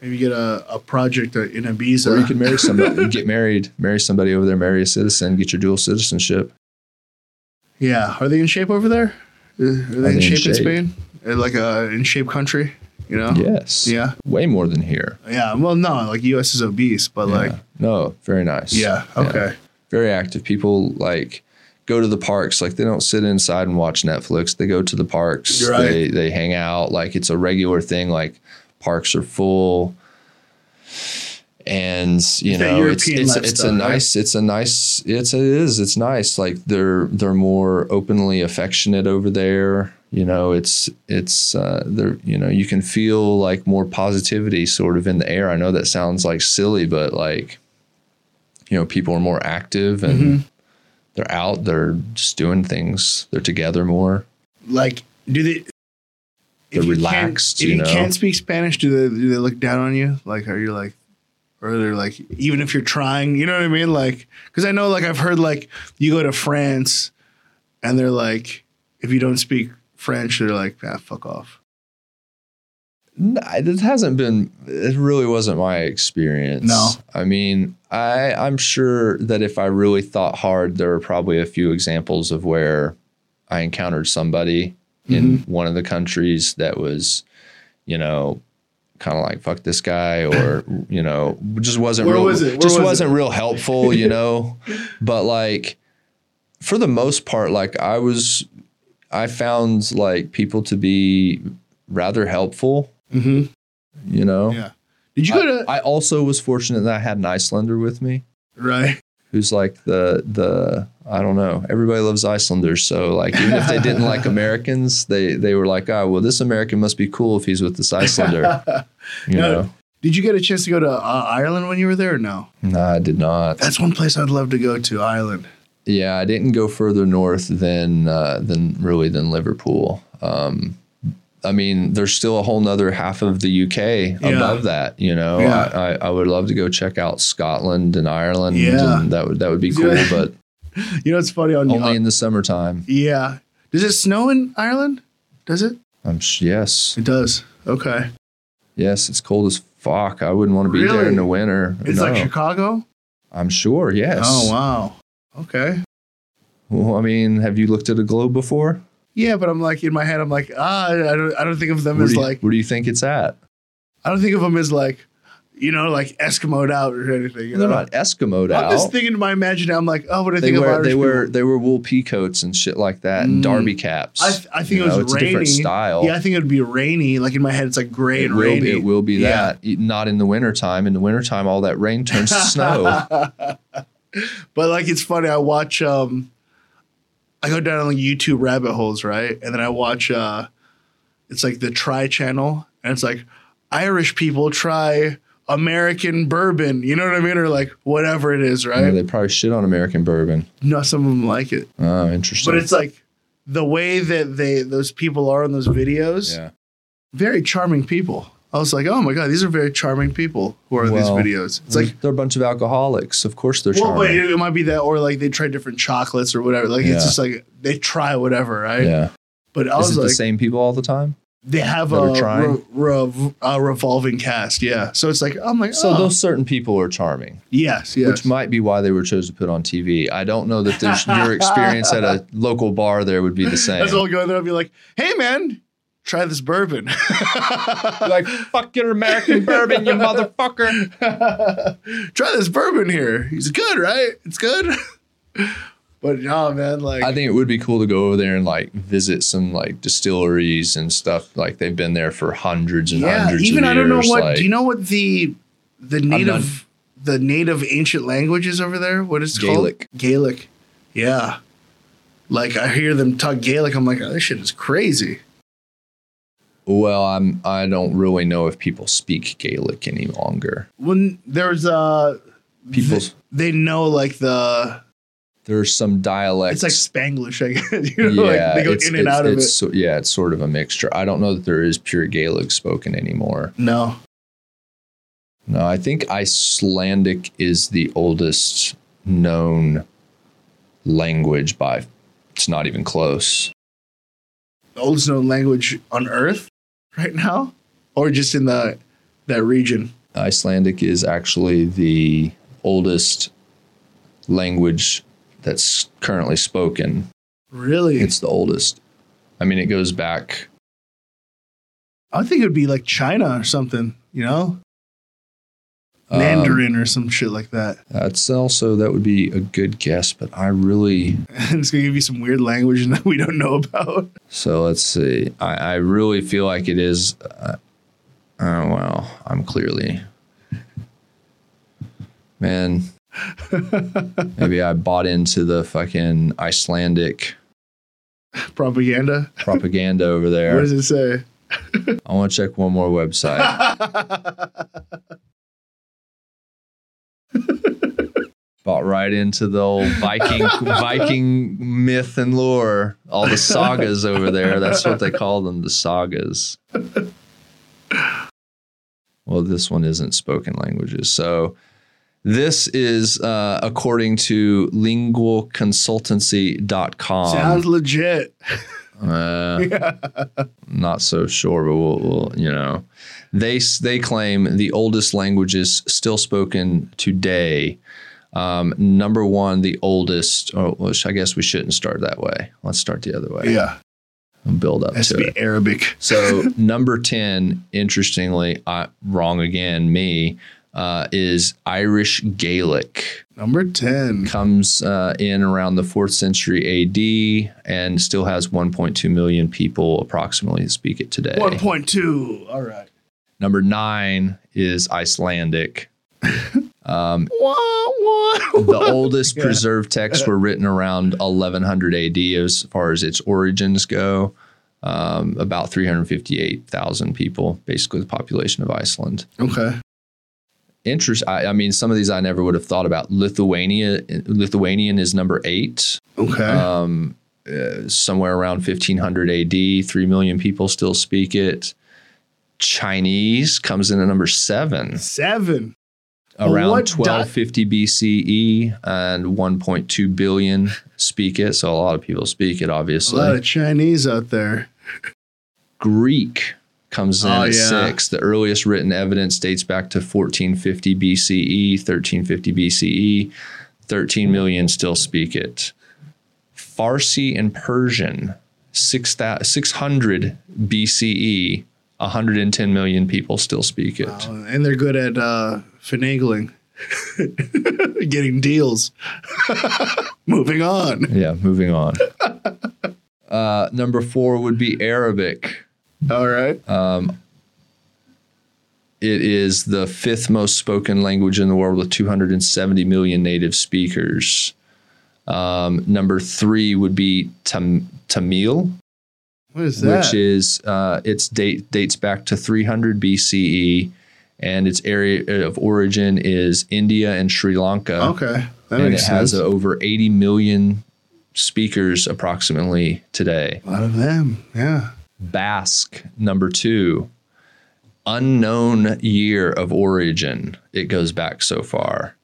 Maybe get a, a project in Ibiza. Or you could marry somebody, get married, marry somebody over there, marry a citizen, get your dual citizenship. yeah. Are they in shape over there? Uh, Are they in they in shape, in shape? Spain? Uh, Like a in shape country? You know? Yes. Yeah. Way more than here. Yeah. Well, no, like U.S. is obese, but like, no, very nice. yeah. Okay. very active people like go to the parks like they don't sit inside and watch netflix they go to the parks right. they they hang out like it's a regular thing like parks are full and you It's know it's it's, it's a right? nice it's a nice it's it is it's nice like they're they're more openly affectionate over there you know it's it's uh they're you know you can feel like more positivity sort of in the air i know that sounds like silly but like you know people are more active and Mm-hmm. they're out they're just doing things they're together more Like, do they? They're if you relaxed, Can't, if you you, know? can't speak Spanish, do they do they look down on you? Like, are you like, or they're like, even if you're trying, you know what I mean? Like, because I know, like, I've heard like you go to France, and they're like, if you don't speak French, they're like, ah, fuck off. No, it hasn't been. It really wasn't my experience. No. I mean, I I'm sure that if I really thought hard, there are probably a few examples of where I encountered somebody in Mm-hmm. one of the countries that was, you know, kind of like fuck this guy, or *laughs* you know, just wasn't Where real. was it? Just was wasn't real helpful, you know. *laughs* but like, for the most part, like I was, I found like people to be rather helpful Mm-hmm. you know. Yeah. Did you go to I, I also was fortunate that I had an Icelander with me, right? who's like the the I don't know. Everybody loves Icelanders, so like even if they didn't like *laughs* Americans, they they were like, oh well, this American must be cool if he's with this Icelander, *laughs* you No. know. Did you get a chance to go to uh, Ireland when you were there? Or no. Nah, I did not. That's one place I'd love to go to. Ireland. Yeah, I didn't go further north than uh, than really than Liverpool. Um, I mean, there's still a whole nother half of the UK above that. You know, Yeah. I, I, would love to go check out Scotland and Ireland. Yeah. and that would that would be cool, *laughs* but You know, it's funny on only in the summertime. yeah. Does it snow in Ireland? Does it? I'm sh- yes, It does. Okay. yes, it's cold as fuck. I wouldn't want to be there in the winter. It's no, like Chicago. I'm sure. Yes. Oh wow. Okay. Well, I mean, have you looked at a globe before? Yeah, but I'm like in my head, I'm like, ah, I don't, I don't think of them Where as you, like, where do you think it's at? I don't think of them as like, you know, like Eskimoed out or anything. They're know? not Eskimoed out. I'm just thinking in my imagination. I'm like, oh, what do I they think of wear Irish they wear people? they wear wool pea coats and shit like that and Mm. derby caps. I, I think You it was know, it's rainy. a different style. Yeah, I think it would be rainy. Like in my head, it's like gray it and will, rainy. it will be Yeah. that. Not in the wintertime. In the wintertime, all that rain turns to snow. *laughs* But like it's funny, I watch um I go down on YouTube rabbit holes, right? And then I watch uh it's like the try channel and it's like Irish people try American bourbon, you know what I mean? Or like whatever it is, right? know, they probably shit on American bourbon. no, some of them like it. Oh, interesting. But it's like the way that they those people are in those videos, yeah. very charming people. I was like, oh my god, these are very charming people who are in Well, these videos. It's like they're a bunch of alcoholics. Of course, they're Well, but charming. it, it might be that, or like they try different chocolates or whatever. Like Yeah. it's just like they try whatever, right? yeah. But I Is was it like, the same people all the time? They have a, re- a revolving cast, yeah. So it's like I'm like, So oh, those certain people are charming, yes, yes. which might be why they were chosen to put on TV. I don't know that there's, your *laughs* experience at a local bar there would be the same. That's all go there and be like, hey man, try this bourbon. *laughs* like fuck your American bourbon, you motherfucker. *laughs* try this bourbon here. He's good, right? It's good. *laughs* but no, man, like I think it would be cool to go over there and like visit some like distilleries and stuff. Like they've been there for hundreds and yeah, hundreds even of I don't know what. like- do you know what the the native the native ancient languages over there? What is it Gaelic. called? Gaelic. Yeah. Like I hear them talk Gaelic, I'm like, oh, this shit is crazy. Well, I'm. I don't really know if people speak Gaelic any longer. When there's uh People's they know like the there's some dialects. it's like Spanglish, I guess. *laughs* You know, yeah, like they go it's, in and out of it. so- yeah, it's sort of a mixture. I don't know that there is pure Gaelic spoken anymore. No. No, I think Icelandic is the oldest known language by. It's not even close. The oldest known language on earth *laughs* right now? Or just in the that region. Icelandic is actually the oldest language that's currently spoken. Really? It's the oldest. I mean, it goes back. I think it would be like China or something, you know? Um, Mandarin or some shit like that. That's also that would be a good guess, but I really. *laughs* It's gonna give you some weird language *laughs* that we don't know about. So let's see. I, I really feel like it is. Uh, oh well, I'm clearly. Man, *laughs* maybe I bought into the fucking Icelandic Propaganda. propaganda over there. What does it say? I want to check one more website. *laughs* Bought right into the old Viking Viking myth and lore. All the sagas over there. That's what they call them, the sagas. Well, this one isn't spoken languages. So this is uh, according to lingualconsultancy.com. Sounds legit. Uh, *laughs* not so sure, but we'll, we'll you know, they they claim the oldest languages still spoken today. Um, number one, the oldest. Oh, which I guess we shouldn't start that way. Let's start the other way. Yeah. and build up Has to it. Arabic. *laughs* So number ten, interestingly, I, wrong again. Me uh, is Irish Gaelic Number 10. comes uh, in around the fourth century AD and still has 1.2 million people approximately speak it today. 1.2. All right. Number nine is Icelandic. *laughs* Um, the oldest Yeah. preserved texts were written around 1100 AD as far as its origins go. Um, about 358,000 people, basically the population of Iceland. Okay. Interest. I, I mean, some of these I never would have thought about. Lithuania, Lithuanian is number eight. Okay. um, uh, somewhere around 1500 AD. Three million people still speak it. Chinese comes in at number seven, Seven. around What dot- 1250 BCE, E and 1.2 billion speak it. So a lot of people speak it, obviously. A lot of Chinese out there. Greek comes in Oh, at yeah. six. The earliest written evidence dates back to 1450 BCE, 1350 BCE. 13 million still speak it. Farsi and Persian, 6, 600 BCE, 110 million people still speak it. Uh, and they're good at uh, finagling, *laughs* getting deals. *laughs* Moving on. Yeah, moving on. *laughs* uh, number four would be Arabic. All right. Um, it is the fifth most spoken language in the world with 270 million native speakers. Um, number three would be Tam- Tamil, What is that? which is uh, its date dates back to 300 BCE, and its area of origin is India and Sri Lanka, okay. That and it makes has over 80 million speakers approximately today. a lot of them. Yeah. Basque, number two. Unknown year of origin. It goes back so far.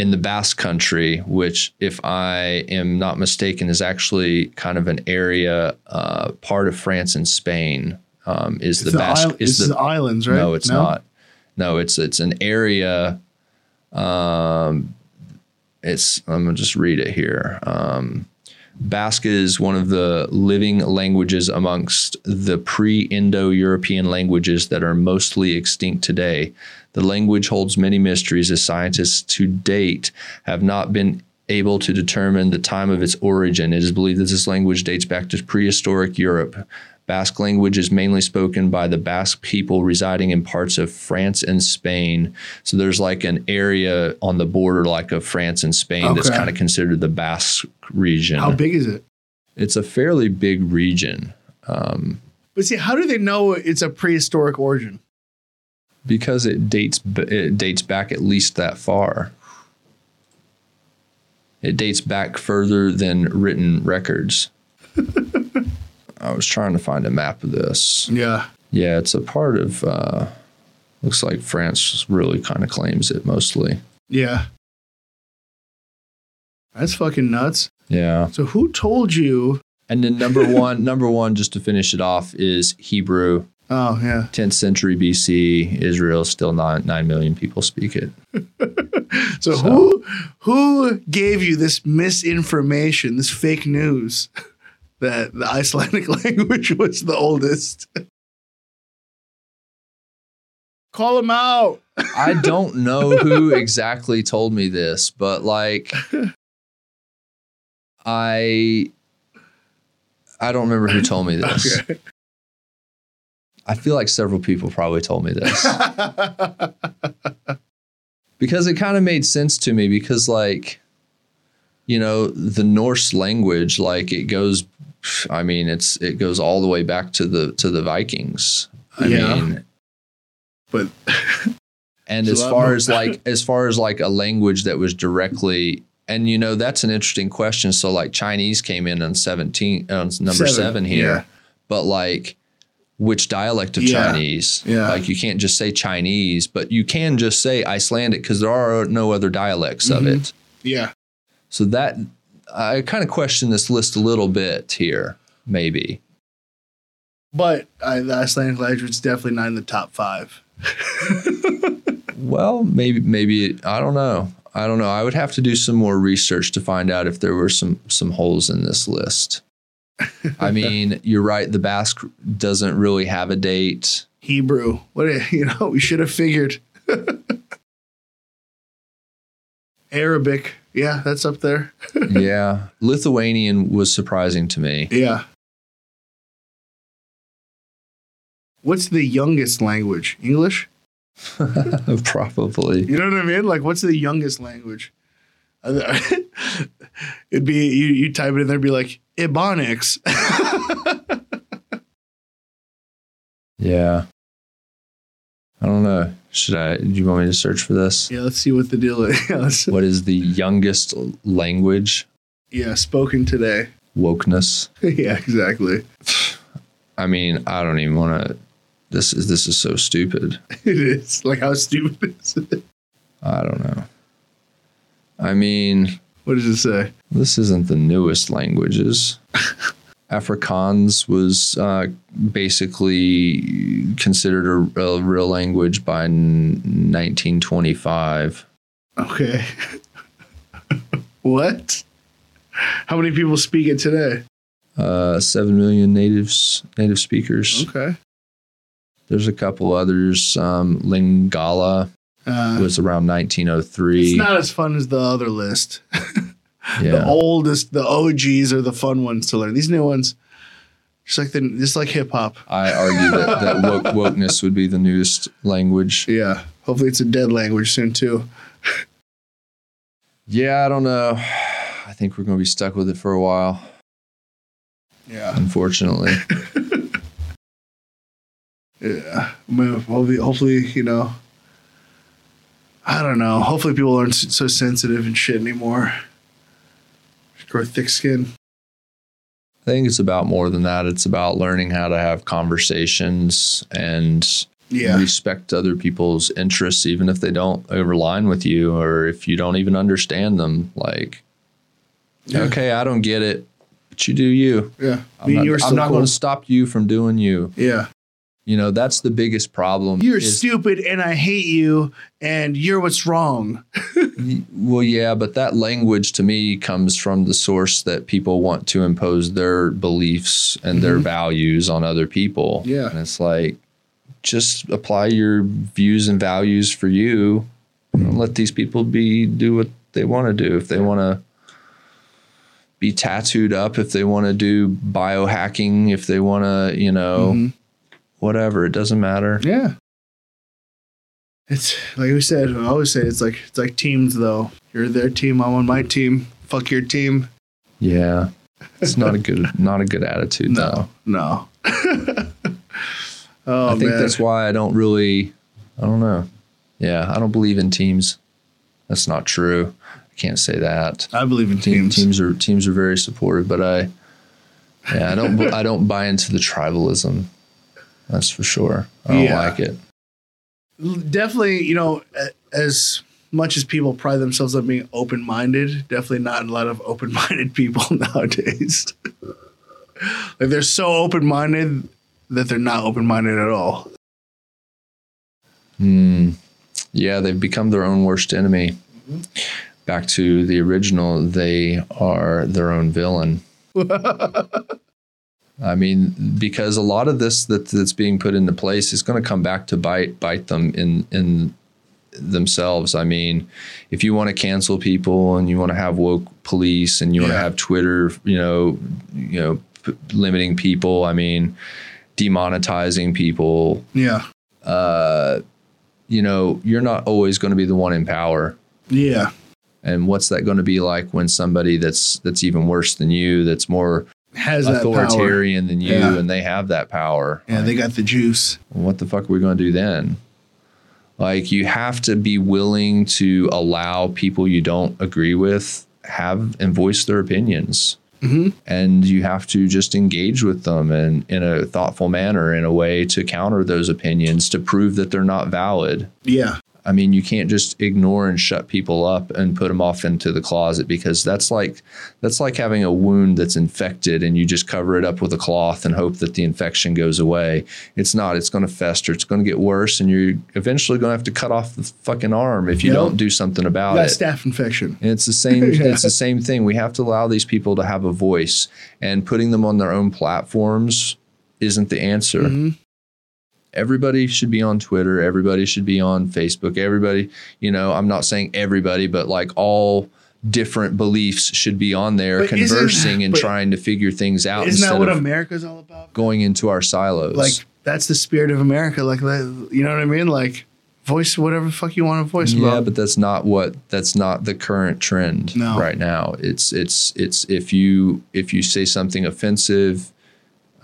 In the Basque country, which, if I am not mistaken, is actually kind of an area, uh, part of France and Spain. um, is It's the Basque. isle- is the, islands, right? No, it's not. No, it's it's an area. Um, it's I'm gonna just read it here. Um, Basque is one of the living languages amongst the pre-Indo-European languages that are mostly extinct today. The language holds many mysteries as scientists to date have not been able to determine the time of its origin. It is believed that this language dates back to prehistoric Europe. Basque language is mainly spoken by the Basque people residing in parts of France and Spain. So there's like an area on the border, like of France and Spain, that's kind of considered the Basque region. How big is it? It's a fairly big region um, But see, how do they know it's a prehistoric origin? Because it dates it dates back at least that far. It dates back further than written records. *laughs* I was trying to find a map of this. Yeah. Yeah, it's a part of. Uh, looks like France really kind of claims it mostly. Yeah. That's fucking nuts. Yeah, So who told you? and then number *laughs* one, number one, just to finish it off, is Hebrew. Oh yeah. 10th century BC, Israel still not nine million people speak it. So, *laughs* So- who who gave you this misinformation, this fake news *laughs* that the Icelandic *laughs* language was the oldest? Call them out. I don't know who exactly told me this, but like I I don't remember who told me this. Okay. I feel like several people probably told me this *laughs* because it kind of made sense to me because like you know the Norse language like it goes I mean it's it goes all the way back to the to the Vikings. I Yeah. mean but *laughs* and as far as like as far as like a language that was directly and you know that's an interesting question so like chinese came in on 17 on number Seven, seven, here yeah. but like which dialect of Yeah, chinese yeah. like you can't just say chinese but you can just say icelandic because there are no other dialects Mhm. of it yeah, so that i kind of question this list a little bit here maybe but uh, the Icelandic language is definitely not in the top five. *laughs* Well, maybe maybe I don't know. I don't know. I would have to do some more research to find out if there were some some holes in this list. I mean, you're right. The Basque doesn't really have a date. Hebrew. What a- *laughs* you know, we should have figured. *laughs* Arabic. Yeah, that's up there. *laughs* yeah, Lithuanian was surprising to me. Yeah. What's the youngest language? English? Probably. You know what I mean? Like, what's the youngest language? *laughs* It'd be you. You type it in there, be like Ebonics. *laughs* Yeah. I don't know. Should I? Do you want me to search for this? yeah, let's see what the deal is. *laughs* What is the youngest language? yeah, spoken today. Wokeness. yeah, exactly. I mean, I don't even want to. This is this is so stupid. It is like how stupid is it? I don't know. I mean, What does it say? this isn't the newest languages. *laughs* Afrikaans was uh, basically considered a, a real language by n- 1925. Okay. *laughs* what? How many people speak it today? Uh, Seven million natives, native speakers. Okay. There's a couple others. Um, Lingala Uh, it was around 1903. it's not as fun as the other list. *laughs* yeah. The oldest, the OGs are the fun ones to learn. These new ones, just like the, just like hip hop. I argue that, that woke, *laughs* wokeness would be the newest language. Yeah. Hopefully, it's a dead language soon too. Yeah, I don't know. I think we're going to be stuck with it for a while, Yeah. unfortunately. *laughs* Yeah. Well, Hopefully, hopefully, you know. I don't know. Hopefully, people aren't so sensitive and shit anymore. Grow thick skin. I think it's about more than that. It's about learning how to have conversations and Yeah. respect other people's interests, even if they don't overline with you or if you don't even understand them. Like, Yeah. okay, I don't get it, but you do you. Yeah. I'm Me not, and you are I'm not cool. going to stop you from doing you. Yeah. You know, that's the biggest problem. You're is- stupid and I hate you and you're what's wrong. Well, yeah, but that language to me comes from the source that people want to impose their beliefs and their values on other people. Yeah. And it's like, just apply your views and values for you. and let these people be do what they want to do. If they want to be tattooed up, if they want to do biohacking, if they want to, you know, Mhm. Whatever, it doesn't matter. Yeah. It's like we said, I always say it's like it's like teams though. You're their team, I'm on my team. Fuck your team. Yeah. It's not a *laughs* good not a good attitude though. No. *laughs* oh I think man. that's why I don't really, I don't know. Yeah, I don't believe in teams. That's not true. I can't say that. I believe in Team, teams. teams are teams are very supportive, but I, yeah, I don't I don't buy into the tribalism. That's for sure. I don't Yeah. like it. Definitely, you know, as much as people pride themselves on being open minded, definitely not a lot of open minded *laughs* people *laughs* nowadays. like they're so open minded that they're not open minded at all. Hmm. Yeah, they've become their own worst enemy. Back to the original, they are their own villain. *laughs* I mean, because a lot of this that, that's being put into place is going to come back to bite bite them in in themselves. I mean, if you want to cancel people and you want to have woke police and you want to have Twitter, you know, you know, p- limiting people. I mean, demonetizing people. Yeah. Uh, you know, you're not always going to be the one in power. Yeah. And what's that going to be like when somebody that's that's even worse than you, that's more Has authoritarian than you, Yeah. and they have that power? Yeah, they got the juice. what the fuck are we going to do then? Like you have to be willing to allow people you don't agree with have and voice their opinions. Mhm. And you have to just engage with them and in a thoughtful manner, in a way to counter those opinions to prove that they're not valid. Yeah. I mean, you can't just ignore and shut people up and put them off into the closet because that's like that's like having a wound that's infected and you just cover it up with a cloth and hope that the infection goes away. It's not. It's going to fester. It's going to get worse, and you're eventually going to have to cut off the fucking arm if you Yep. don't do something about it. staph infection. And it's the same. *laughs* Yeah. It's the same thing. We have to allow these people to have a voice, and putting them on their own platforms isn't the answer Mhm. Everybody should be on Twitter, everybody should be on Facebook, everybody, you know, I'm not saying everybody, but like all different beliefs should be on there But conversing and trying to figure things out Isn't that what America's all about? going into our silos. Like that's the spirit of America. Like you know what I mean? Like voice whatever the fuck you want to voice yeah, about. but that's not what that's not the current trend No. right now. It's it's it's if you if you say something offensive,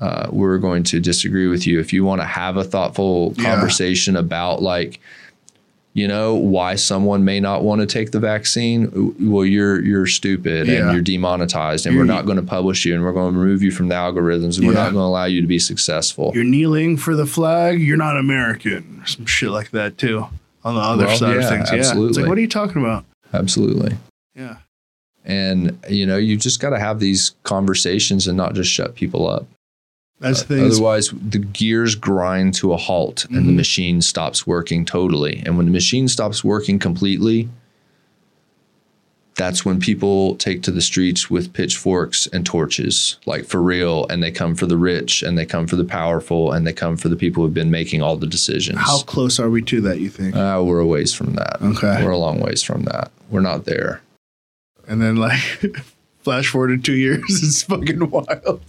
uh, we're going to disagree with you. If you want to have a thoughtful Yeah. conversation about like, you know, why someone may not want to take the vaccine, well, you're you're stupid Yeah. and you're demonetized, and You're- we're not going to publish you, and we're going to remove you from the algorithms, and we're not going to allow you to be successful. You're kneeling for the flag. You're not American. Some shit like that too. On the other Well, side yeah, of things, yeah. It's absolutely. like, what are you talking about? Absolutely. Yeah. And you know, you just got to have these conversations and not just shut people up. That's the thing. Otherwise, the gears grind to a halt and the Mhm. machine stops working totally. And when the machine stops working completely, that's when people take to the streets with pitchforks and torches, like for real. And they come for the rich and they come for the powerful and they come for the people who've been making all the decisions. How close are we to that? You think? Uh, we're a ways from that. Okay. We're a long ways from that. We're not there. And then like, *laughs* flash forward to two years, *laughs* it's fucking wild.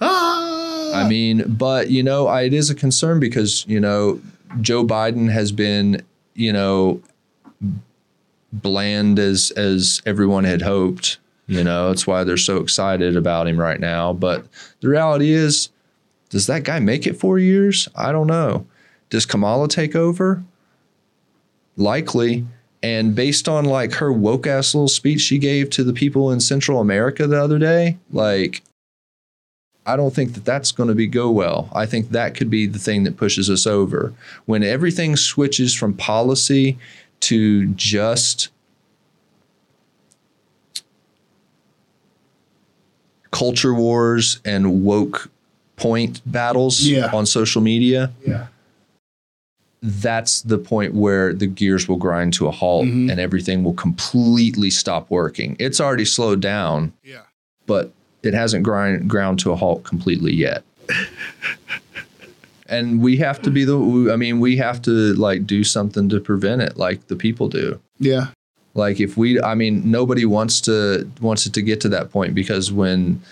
Ah. I mean, but you know, I, it is a concern because you know Joe Biden has been, you know, bland as as everyone had hoped. You know, it's why they're so excited about him right now. But the reality is, does that guy make it four years? I don't know. Does Kamala take over? Likely. And based on like her woke ass little speech she gave to the people in Central America the other day, like I don't think that that's going to be go well. I think that could be the thing that pushes us over when everything switches from policy to just culture wars and woke point battles Yeah. on social media, Yeah. that's the point where the gears will grind to a halt Mhm. and everything will completely stop working. It's already slowed down, Yeah. but it hasn't grind ground to a halt completely yet. and we have to be the I mean, we have to like do something to prevent it like the people do. Yeah. Like if we I mean, nobody wants to wants it to get to that point because when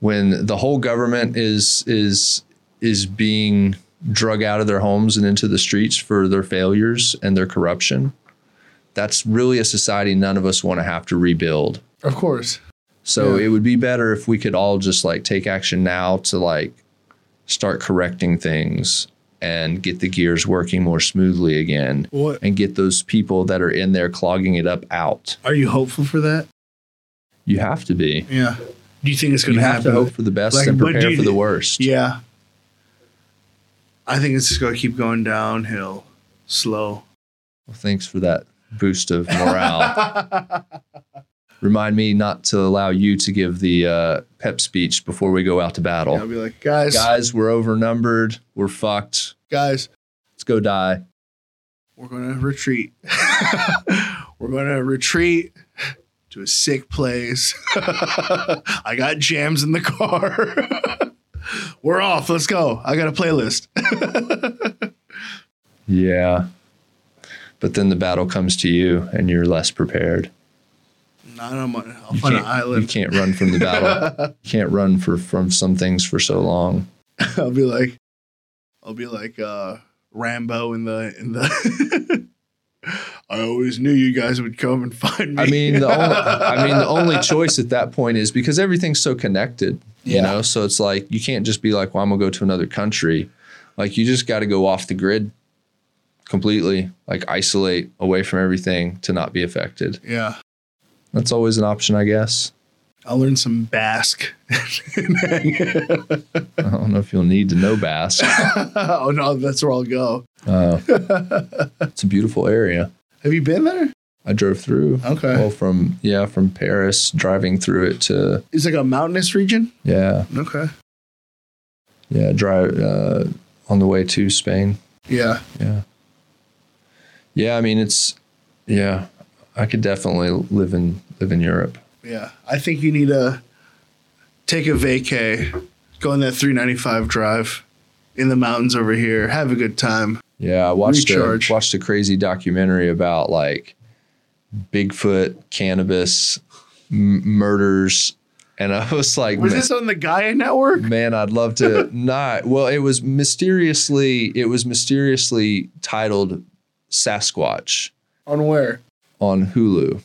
when the whole government is is is being drug out of their homes and into the streets for their failures and their corruption, that's really a society none of us want to have to rebuild. Of course. So Yeah. it would be better if we could all just like take action now to like start correcting things and get the gears working more smoothly again What and get those people that are in there clogging it up out. are you hopeful for that? You have to be. Yeah. Do you think it's going You to have happen? to hope for the best Like, and prepare you- for the worst. Yeah. I think it's just going to keep going downhill, slow. Well, thanks for that boost of morale. *laughs* Remind me not to allow you to give the uh, pep speech before we go out to battle. I'll be like, guys, Guys, we're overnumbered. We're fucked. guys, Let's go die. we're going to retreat. *laughs* we're going to retreat to a sick place. *laughs* I got jams in the car. *laughs* we're off. Let's go. I got a playlist. Yeah. But then the battle comes to you and you're less prepared. Not on my, I'll You an can't, you can't run from the battle. *laughs* you can't run for from some things for so long. *laughs* I'll be like, I'll be like uh, Rambo in the in the. *laughs* I always knew you guys would come and find me. I mean, the only, I mean, the only choice at that point is because everything's so connected, you know. So it's like you can't just be like, "Well, I'm gonna go to another country." Like you just got to go off the grid completely, like isolate away from everything to not be affected. yeah, That's always an option, I guess. I'll learn some Basque. *laughs* I don't know if you'll need to know Basque. *laughs* oh no, that's where I'll go. Uh, *laughs* it's a beautiful area. Have you been there? I drove through. Okay, Well, from yeah, from Paris, driving through it to it's like a mountainous region. yeah, Okay, yeah, drive uh, on the way to Spain. yeah, Yeah, yeah. I mean, it's yeah. I could definitely live in live in Europe. yeah. I think you need to take a vacay, go on that 395 drive in the mountains over here, have a good time. Yeah, I watched a, watched a crazy documentary about like Bigfoot, cannabis, m- murders, and I was like, Was this on the Gaia Network? man, I'd love to *laughs* not. Well, it was mysteriously it was mysteriously titled Sasquatch On where? on Hulu.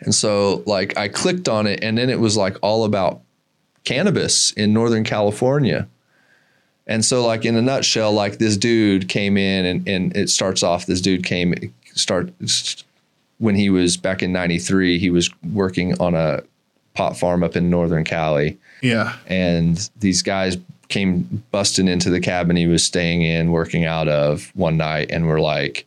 And so like I clicked on it and then it was like all about cannabis in Northern California. And so like in a nutshell, like this dude came in and, and it starts off, this dude came start when he was back in 93, he was working on a pot farm up in Northern Cali Yeah. and these guys came busting into the cabin he was staying in working out of one night and were like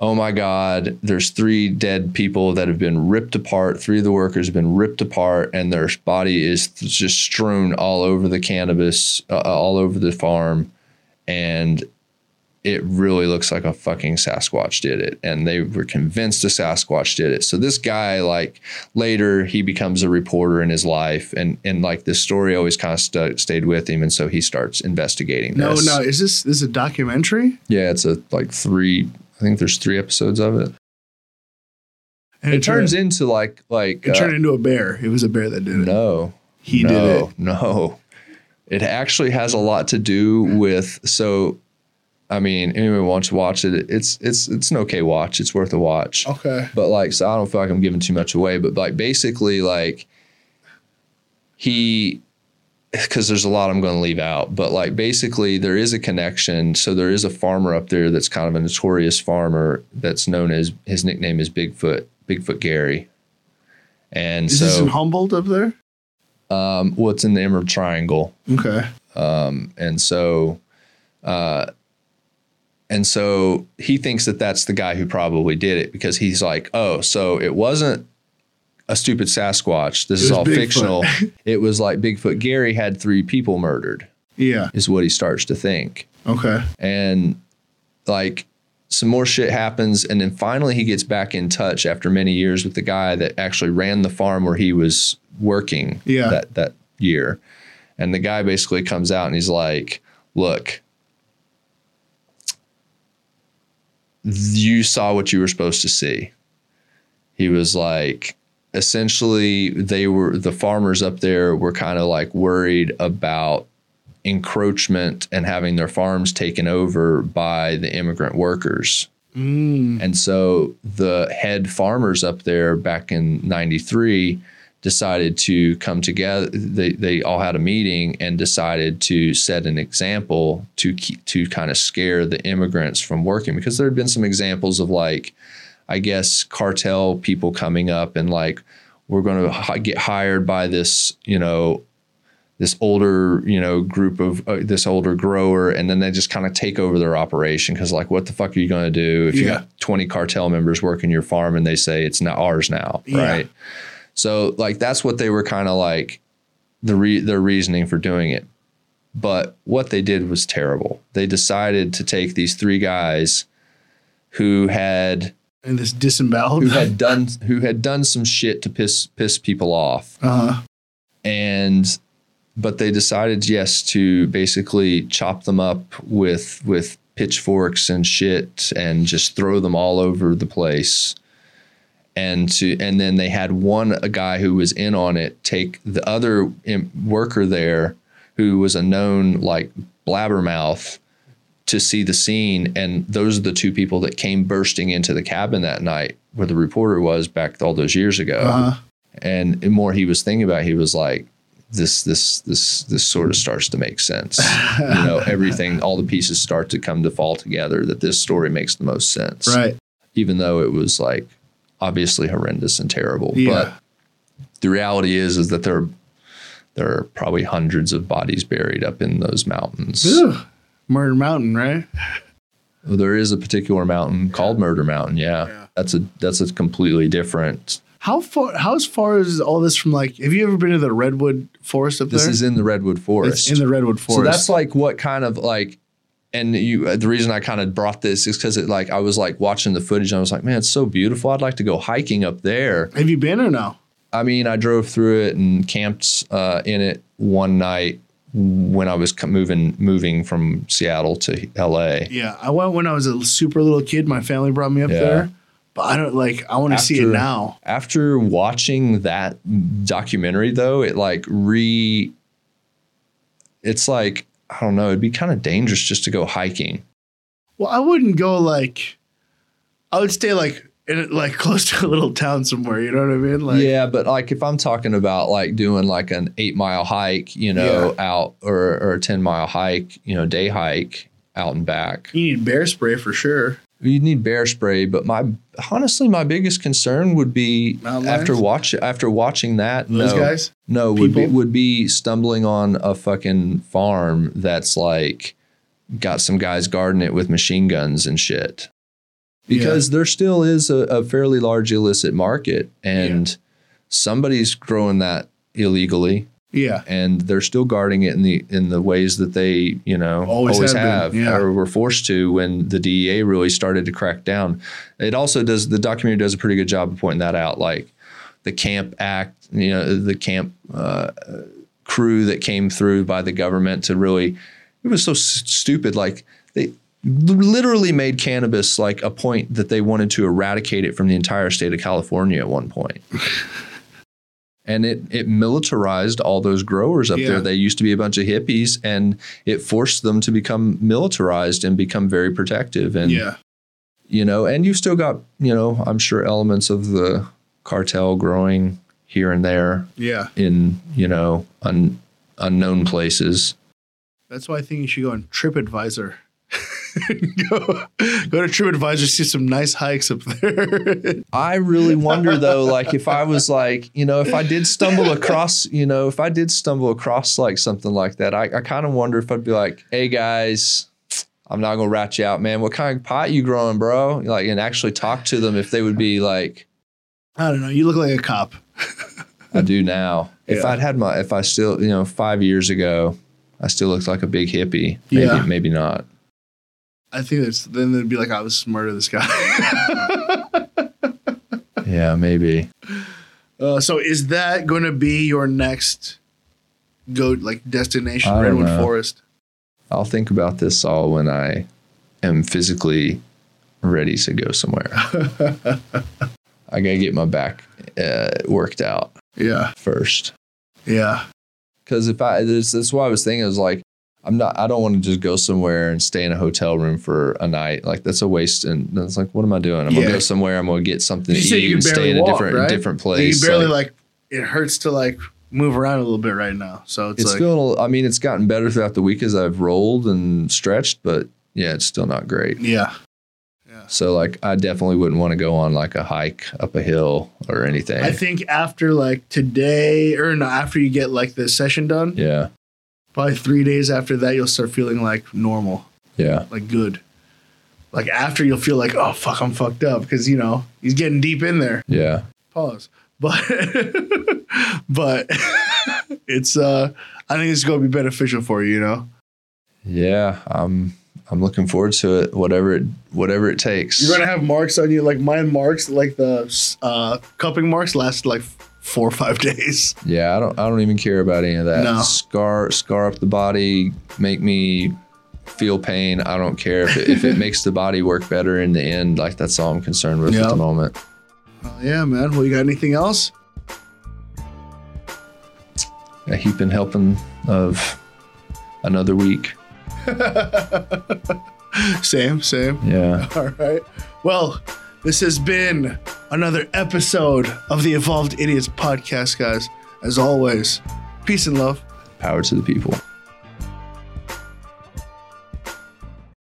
oh my god there's three dead people that have been ripped apart three of the workers have been ripped apart and their body is just strewn all over the cannabis uh, all over the farm and it really looks like a fucking Sasquatch did it. And they were convinced a Sasquatch did it. So this guy, like later, he becomes a reporter in his life, and and like this story always kind of st- stayed with him, and so he starts investigating. This. No, no. Is this this is a documentary? yeah, it's a like three. I think there's three episodes of it. And It turns turned, into like like it uh, turned into a bear. It was a bear that did it. no, he no, did it. No, it actually has a lot to do with so. I mean, anyone wants to watch it. It's it's it's an okay watch. It's worth a watch. Okay. but like so i don't feel like i'm giving too much away but like basically like he because there's a lot i'm going to leave out but like basically there is a connection so there is a farmer up there that's kind of a notorious farmer that's known as his nickname is bigfoot bigfoot gary and Is this in so Humboldt up there? um what's in the emerald triangle Okay. um, and so, uh, and so he thinks that that's the guy who probably did it because he's like, oh, so it wasn't a stupid Sasquatch. This is all Bigfoot. fictional. *laughs* it was like Bigfoot Gary had three people murdered, Yeah. is what he starts to think. Okay. And like some more shit happens. And then finally he gets back in touch after many years with the guy that actually ran the farm where he was working Yeah. that, that year. And the guy basically comes out and he's like, look, you saw what you were supposed to see. He was like, essentially, they were the farmers up there were kind of like worried about encroachment and having their farms taken over by the immigrant workers. Mm. And so the head farmers up there back in 93 decided to come together. They, they all had a meeting and decided to set an example to keep, to kind of scare the immigrants from working because there had been some examples of like, I guess, cartel people coming up and like, we're going to hi- get hired by this, you know, this older, you know, group of uh, this older grower, and then they just kind of take over their operation because, like, what the fuck are you going to do if you got twenty cartel members working your farm and they say it's not ours now, Yeah. right? So, like, that's what they were kind of like the re- their reasoning for doing it. But what they did was terrible. They decided to take these three guys who had And this disemboweled. who had done who had done some shit to piss piss people off uh-huh. and but they decided yes to basically chop them up with with pitchforks and shit and just throw them all over the place and to and then they had one a guy who was in on it take the other worker there who was a known like blabbermouth to see the scene and those are the two people that came bursting into the cabin that night where the reporter was back all those years ago Uh-huh. and the more he was thinking about it, he was like this this this this sort of starts to make sense *laughs* you know everything all the pieces start to come to fall together that this story makes the most sense Right. even though it was like obviously horrendous and terrible Yeah. but the reality is is that there are, there are probably hundreds of bodies buried up in those mountains Ugh. Murder Mountain, right? there is a particular mountain called murder mountain yeah. Yeah. that's a that's a completely different How far? How as far is all this from? Like, have you ever been to the redwood forest up there? this is in the redwood forest It's in the redwood forest. So that's like what kind of like, and you. uh, The reason I kind of brought this is because it like I was like watching the footage and I was like, man, it's so beautiful. I'd like to go hiking up there. have you been or no? I mean, I drove through it and camped uh, in it one night when I was moving moving from Seattle to L.A. Yeah, I went when I was a super little kid. My family brought me up Yeah. there, but I don't like. I want to see it now. After watching that documentary, though, it like re. It's like I don't know. It'd be kind of dangerous just to go hiking. Well, I wouldn't go like. I would stay like in like *laughs* close to a little town somewhere. You know what I mean? Like, yeah, but like if I'm talking about like doing like an eight mile hike, you know, out or or a ten mile hike, you know, day hike out and back, you need bear spray for sure. you need bear spray. But my honestly, my biggest concern would be after watch after watching that. Those no, guys. no, would be People? would be stumbling on a fucking farm that's like got some guys guarding it with machine guns and shit. Because there still is a, a fairly large illicit market and somebody's growing that illegally. Yeah, and they're still guarding it in the in the ways that they, you know, Always always, have have, yeah. or were forced to when the DEA really started to crack down. It also does the documentary does a pretty good job of pointing that out like the camp act, you know, the camp uh, crew that came through by the government to really it was so stupid like they literally made cannabis like a point that they wanted to eradicate it from the entire state of California at one point. *laughs* and it it militarized all those growers up Yeah. there. They used to be a bunch of hippies and it forced them to become militarized and become very protective and yeah, you know, and you've still got, you know, I'm sure elements of the cartel growing here and there yeah. in, you know, un, unknown places. That's why I think you should go on TripAdvisor. *laughs* go, go to TripAdvisor, see some nice hikes up there. *laughs* I really wonder though, like if I was like, you know, if I did stumble across, you know, if I did stumble across like something like that, I, I kind of wonder if I'd be like, hey guys, I'm not gonna rat you out, man. What kind of pot you growing, bro? Like, and actually talk to them if they would be like, I don't know. You look like a cop. I do now. If I'd had my, if I still, you know, five years ago, I still looked like a big hippie. Maybe, Yeah. maybe not. I think it's then they'd be like, I was smarter this guy. *laughs* Yeah, maybe. uh, so is that going to be your next go like destination, Redwood know. Forest? I'll think about this all when I am physically ready to go somewhere. *laughs* I gotta get my back uh, worked out Yeah, first. yeah, Because if I, that's, that's why I was thinking. I was like, I'm not. I don't want to just go somewhere and stay in a hotel room for a night. Like that's a waste. And it's like, what am I doing? I'm Yeah. gonna go somewhere. I'm gonna get something You to eat you and stay in a walk, different right? different place. you barely Like, like, it hurts to like move around a little bit right now. So it's, it's like still. I mean, it's gotten better throughout the week as I've rolled and stretched, but yeah, it's still not great. yeah, So like, I definitely wouldn't want to go on like a hike up a hill or anything. I think after like today or no, after you get like the session done, yeah, probably three days after that, you'll start feeling like normal, yeah, like good. Like after you'll feel like, oh fuck, I'm fucked up because you know he's getting deep in there. yeah. Pause. But *laughs* but *laughs* it's uh I think it's gonna be beneficial for you, you know. Yeah, I'm I'm looking forward to it. Whatever it whatever it takes. You're gonna have marks on you, like mine marks, like the uh cupping marks last like four or five days. yeah, I don't I don't even care about any of that. No. Scar scar up the body, make me feel pain. I don't care if it, if it *laughs* makes the body work better in the end. Like that's all I'm concerned with Yeah. at the moment. Oh, yeah, man. Well, you got anything else? A heaping helping of another week. *laughs* Same, same. Yeah. *laughs* All right. Well, this has been another episode of the Evolved Idiots podcast, guys. As always, peace and love. Power to the people.